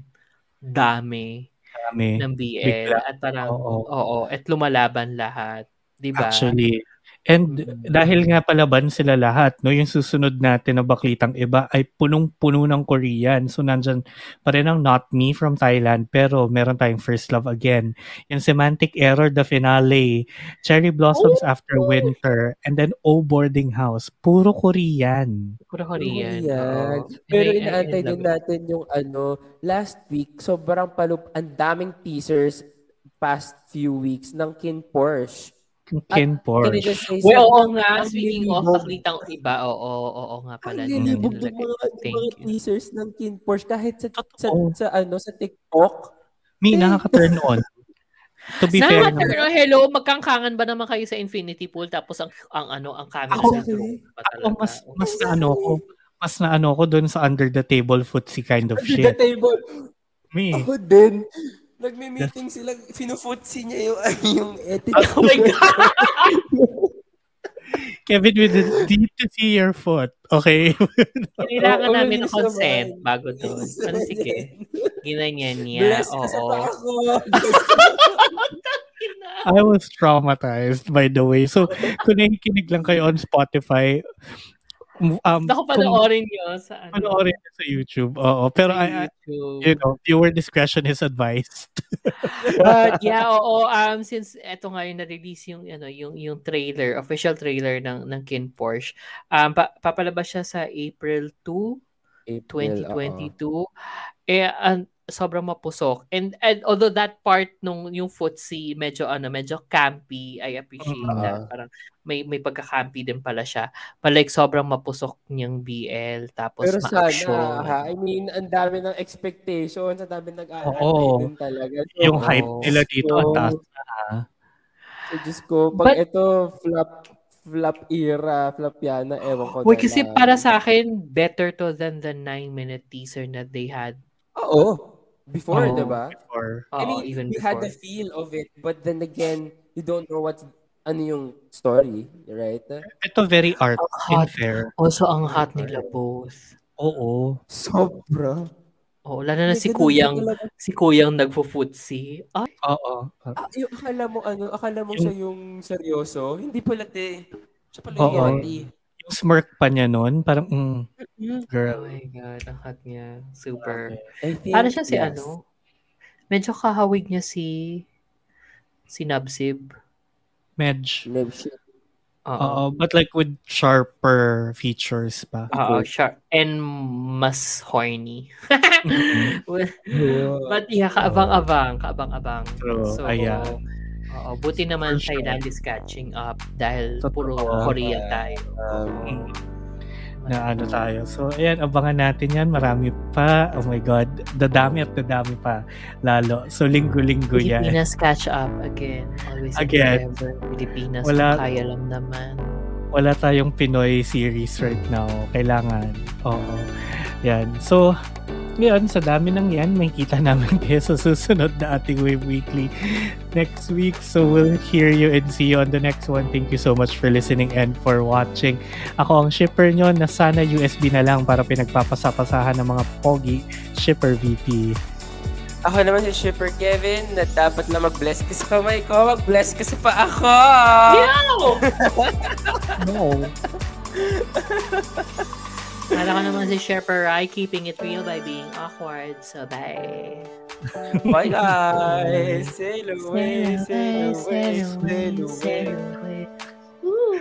dami kami. ng BL Bigla. at parang Oo. oo, at lumalaban lahat, 'di ba? Actually. And Mm. dahil nga palaban sila lahat, no, yung susunod natin na baklitang iba ay punong-puno ng Korean. So nandyan pa rin ang Not Me from Thailand, pero meron tayong First Love Again. Yung Semantic Error, the finale, Cherry Blossoms After Winter, and then O Boarding House. Puro Korean. Puro Korean. Yan. oo. Pero inaantay din natin yung ano, last week, sobrang palup, ang daming teasers past few weeks ng Kin Porsche. Ken say Well, oo nga, Ang speaking of lilibog. baklitang iba, oo, oo, nga pala. Ang hindi lilibog ng mga, mga teasers ng Kin Porsche kahit sa, sa, sa, ano, sa TikTok. Me, nakaka-turn on. To be fair Sana, naman. pero hello, magkangkangan ba naman kayo sa Infinity Pool tapos ang ang ano ang camera Ako, sa drone Ako, mas, mas na ano ko, mas na ano ko dun sa under the table footsie kind of Under the shit. table. Me. Ako din. Nagme-meeting sila, finufutsi niya yung, yung etiquette. Oh my God! Kevin, we need to see your foot. Okay? Kailangan namin ng consent naman. bago doon. Ano sige? Ginanyan niya. Bless ka sa Oo. I was traumatized by the way. So, kung nakikinig lang kayo on Spotify, um, Naku, kung panoorin niyo sa ano. panoorin nyo sa YouTube. Oo. Pero, sa I, I- YouTube. you know, viewer discretion is advised. But yeah, oo, um since eto nga yung na-release yung ano, yung yung trailer, official trailer ng ng Kin Porsche. Um pa, papalabas siya sa April 2, 2022. Eh an- sobrang mapusok. And and although that part nung yung footsie medyo ano, medyo campy, I appreciate Oo. that. Parang may may pagka-campy din pala siya. But like sobrang mapusok niyang BL tapos Pero sana, ma-action. ha? I mean, ang dami ng expectations, ang dami nag-aantay Oo. din talaga. So, Yung hype nila dito, ang taas na. So, Diyos ko, pag But- ito, flop, flop era, flop yana, ewan ko na kasi lang. para sa akin, better to than the 9-minute teaser that they had. Oo. Before, Oo. di ba? Or, Oo, I mean, even we before. had the feel of it, but then again, you don't know what's, ano yung story, right? ito very art and hot. fair. Also, ang hot nila both. Oo. Sobra. Oo, lalo na May si Kuyang, si Kuyang nagfo-footsie. Ay, Oo. Ah, yung akala mo, ano, akala mo siya yung seryoso, hindi pala, te. Siya pala Oo. yung yati. Smirk pa niya nun, parang, mm, oh girl. my God, ang hot niya. Super. Think, Para siya si yes. ano, medyo kahawig niya si si Nabsib. Medj. Shit. Oo. But like with sharper features pa. Oo, sure. And mas horny. But yeah, kaabang-abang, kaabang-abang. True, ayan. Oo, buti naman For sure. Thailand is catching up dahil Totoo. puro Korea tayo. Um, Mm. na ano tayo. So, ayan, abangan natin yan. Marami pa. Oh my God. Dadami at dadami pa. Lalo. So, linggo-linggo yan. Pilipinas catch up again. Always and Again. forever. Pilipinas Wala- kaya lang naman. Wala tayong Pinoy series right now. Kailangan. Oo. Yan. So, ngayon, sa dami ng yan, may kita namin kayo sa susunod na ating Wave Weekly next week. So, we'll hear you and see you on the next one. Thank you so much for listening and for watching. Ako ang shipper nyo na sana USB na lang para pinagpapasapasahan ng mga pogi shipper VP. Ako naman si Shipper Kevin na dapat na mag-bless ka sa kamay ko, mag-bless ka sa paa ko. No. Kala ko naman si Chef Rai ah, keeping it real by being awkward. So, bye. Bye, guys. sail away, sail away, sail away. Sail away. Sail away. Ooh.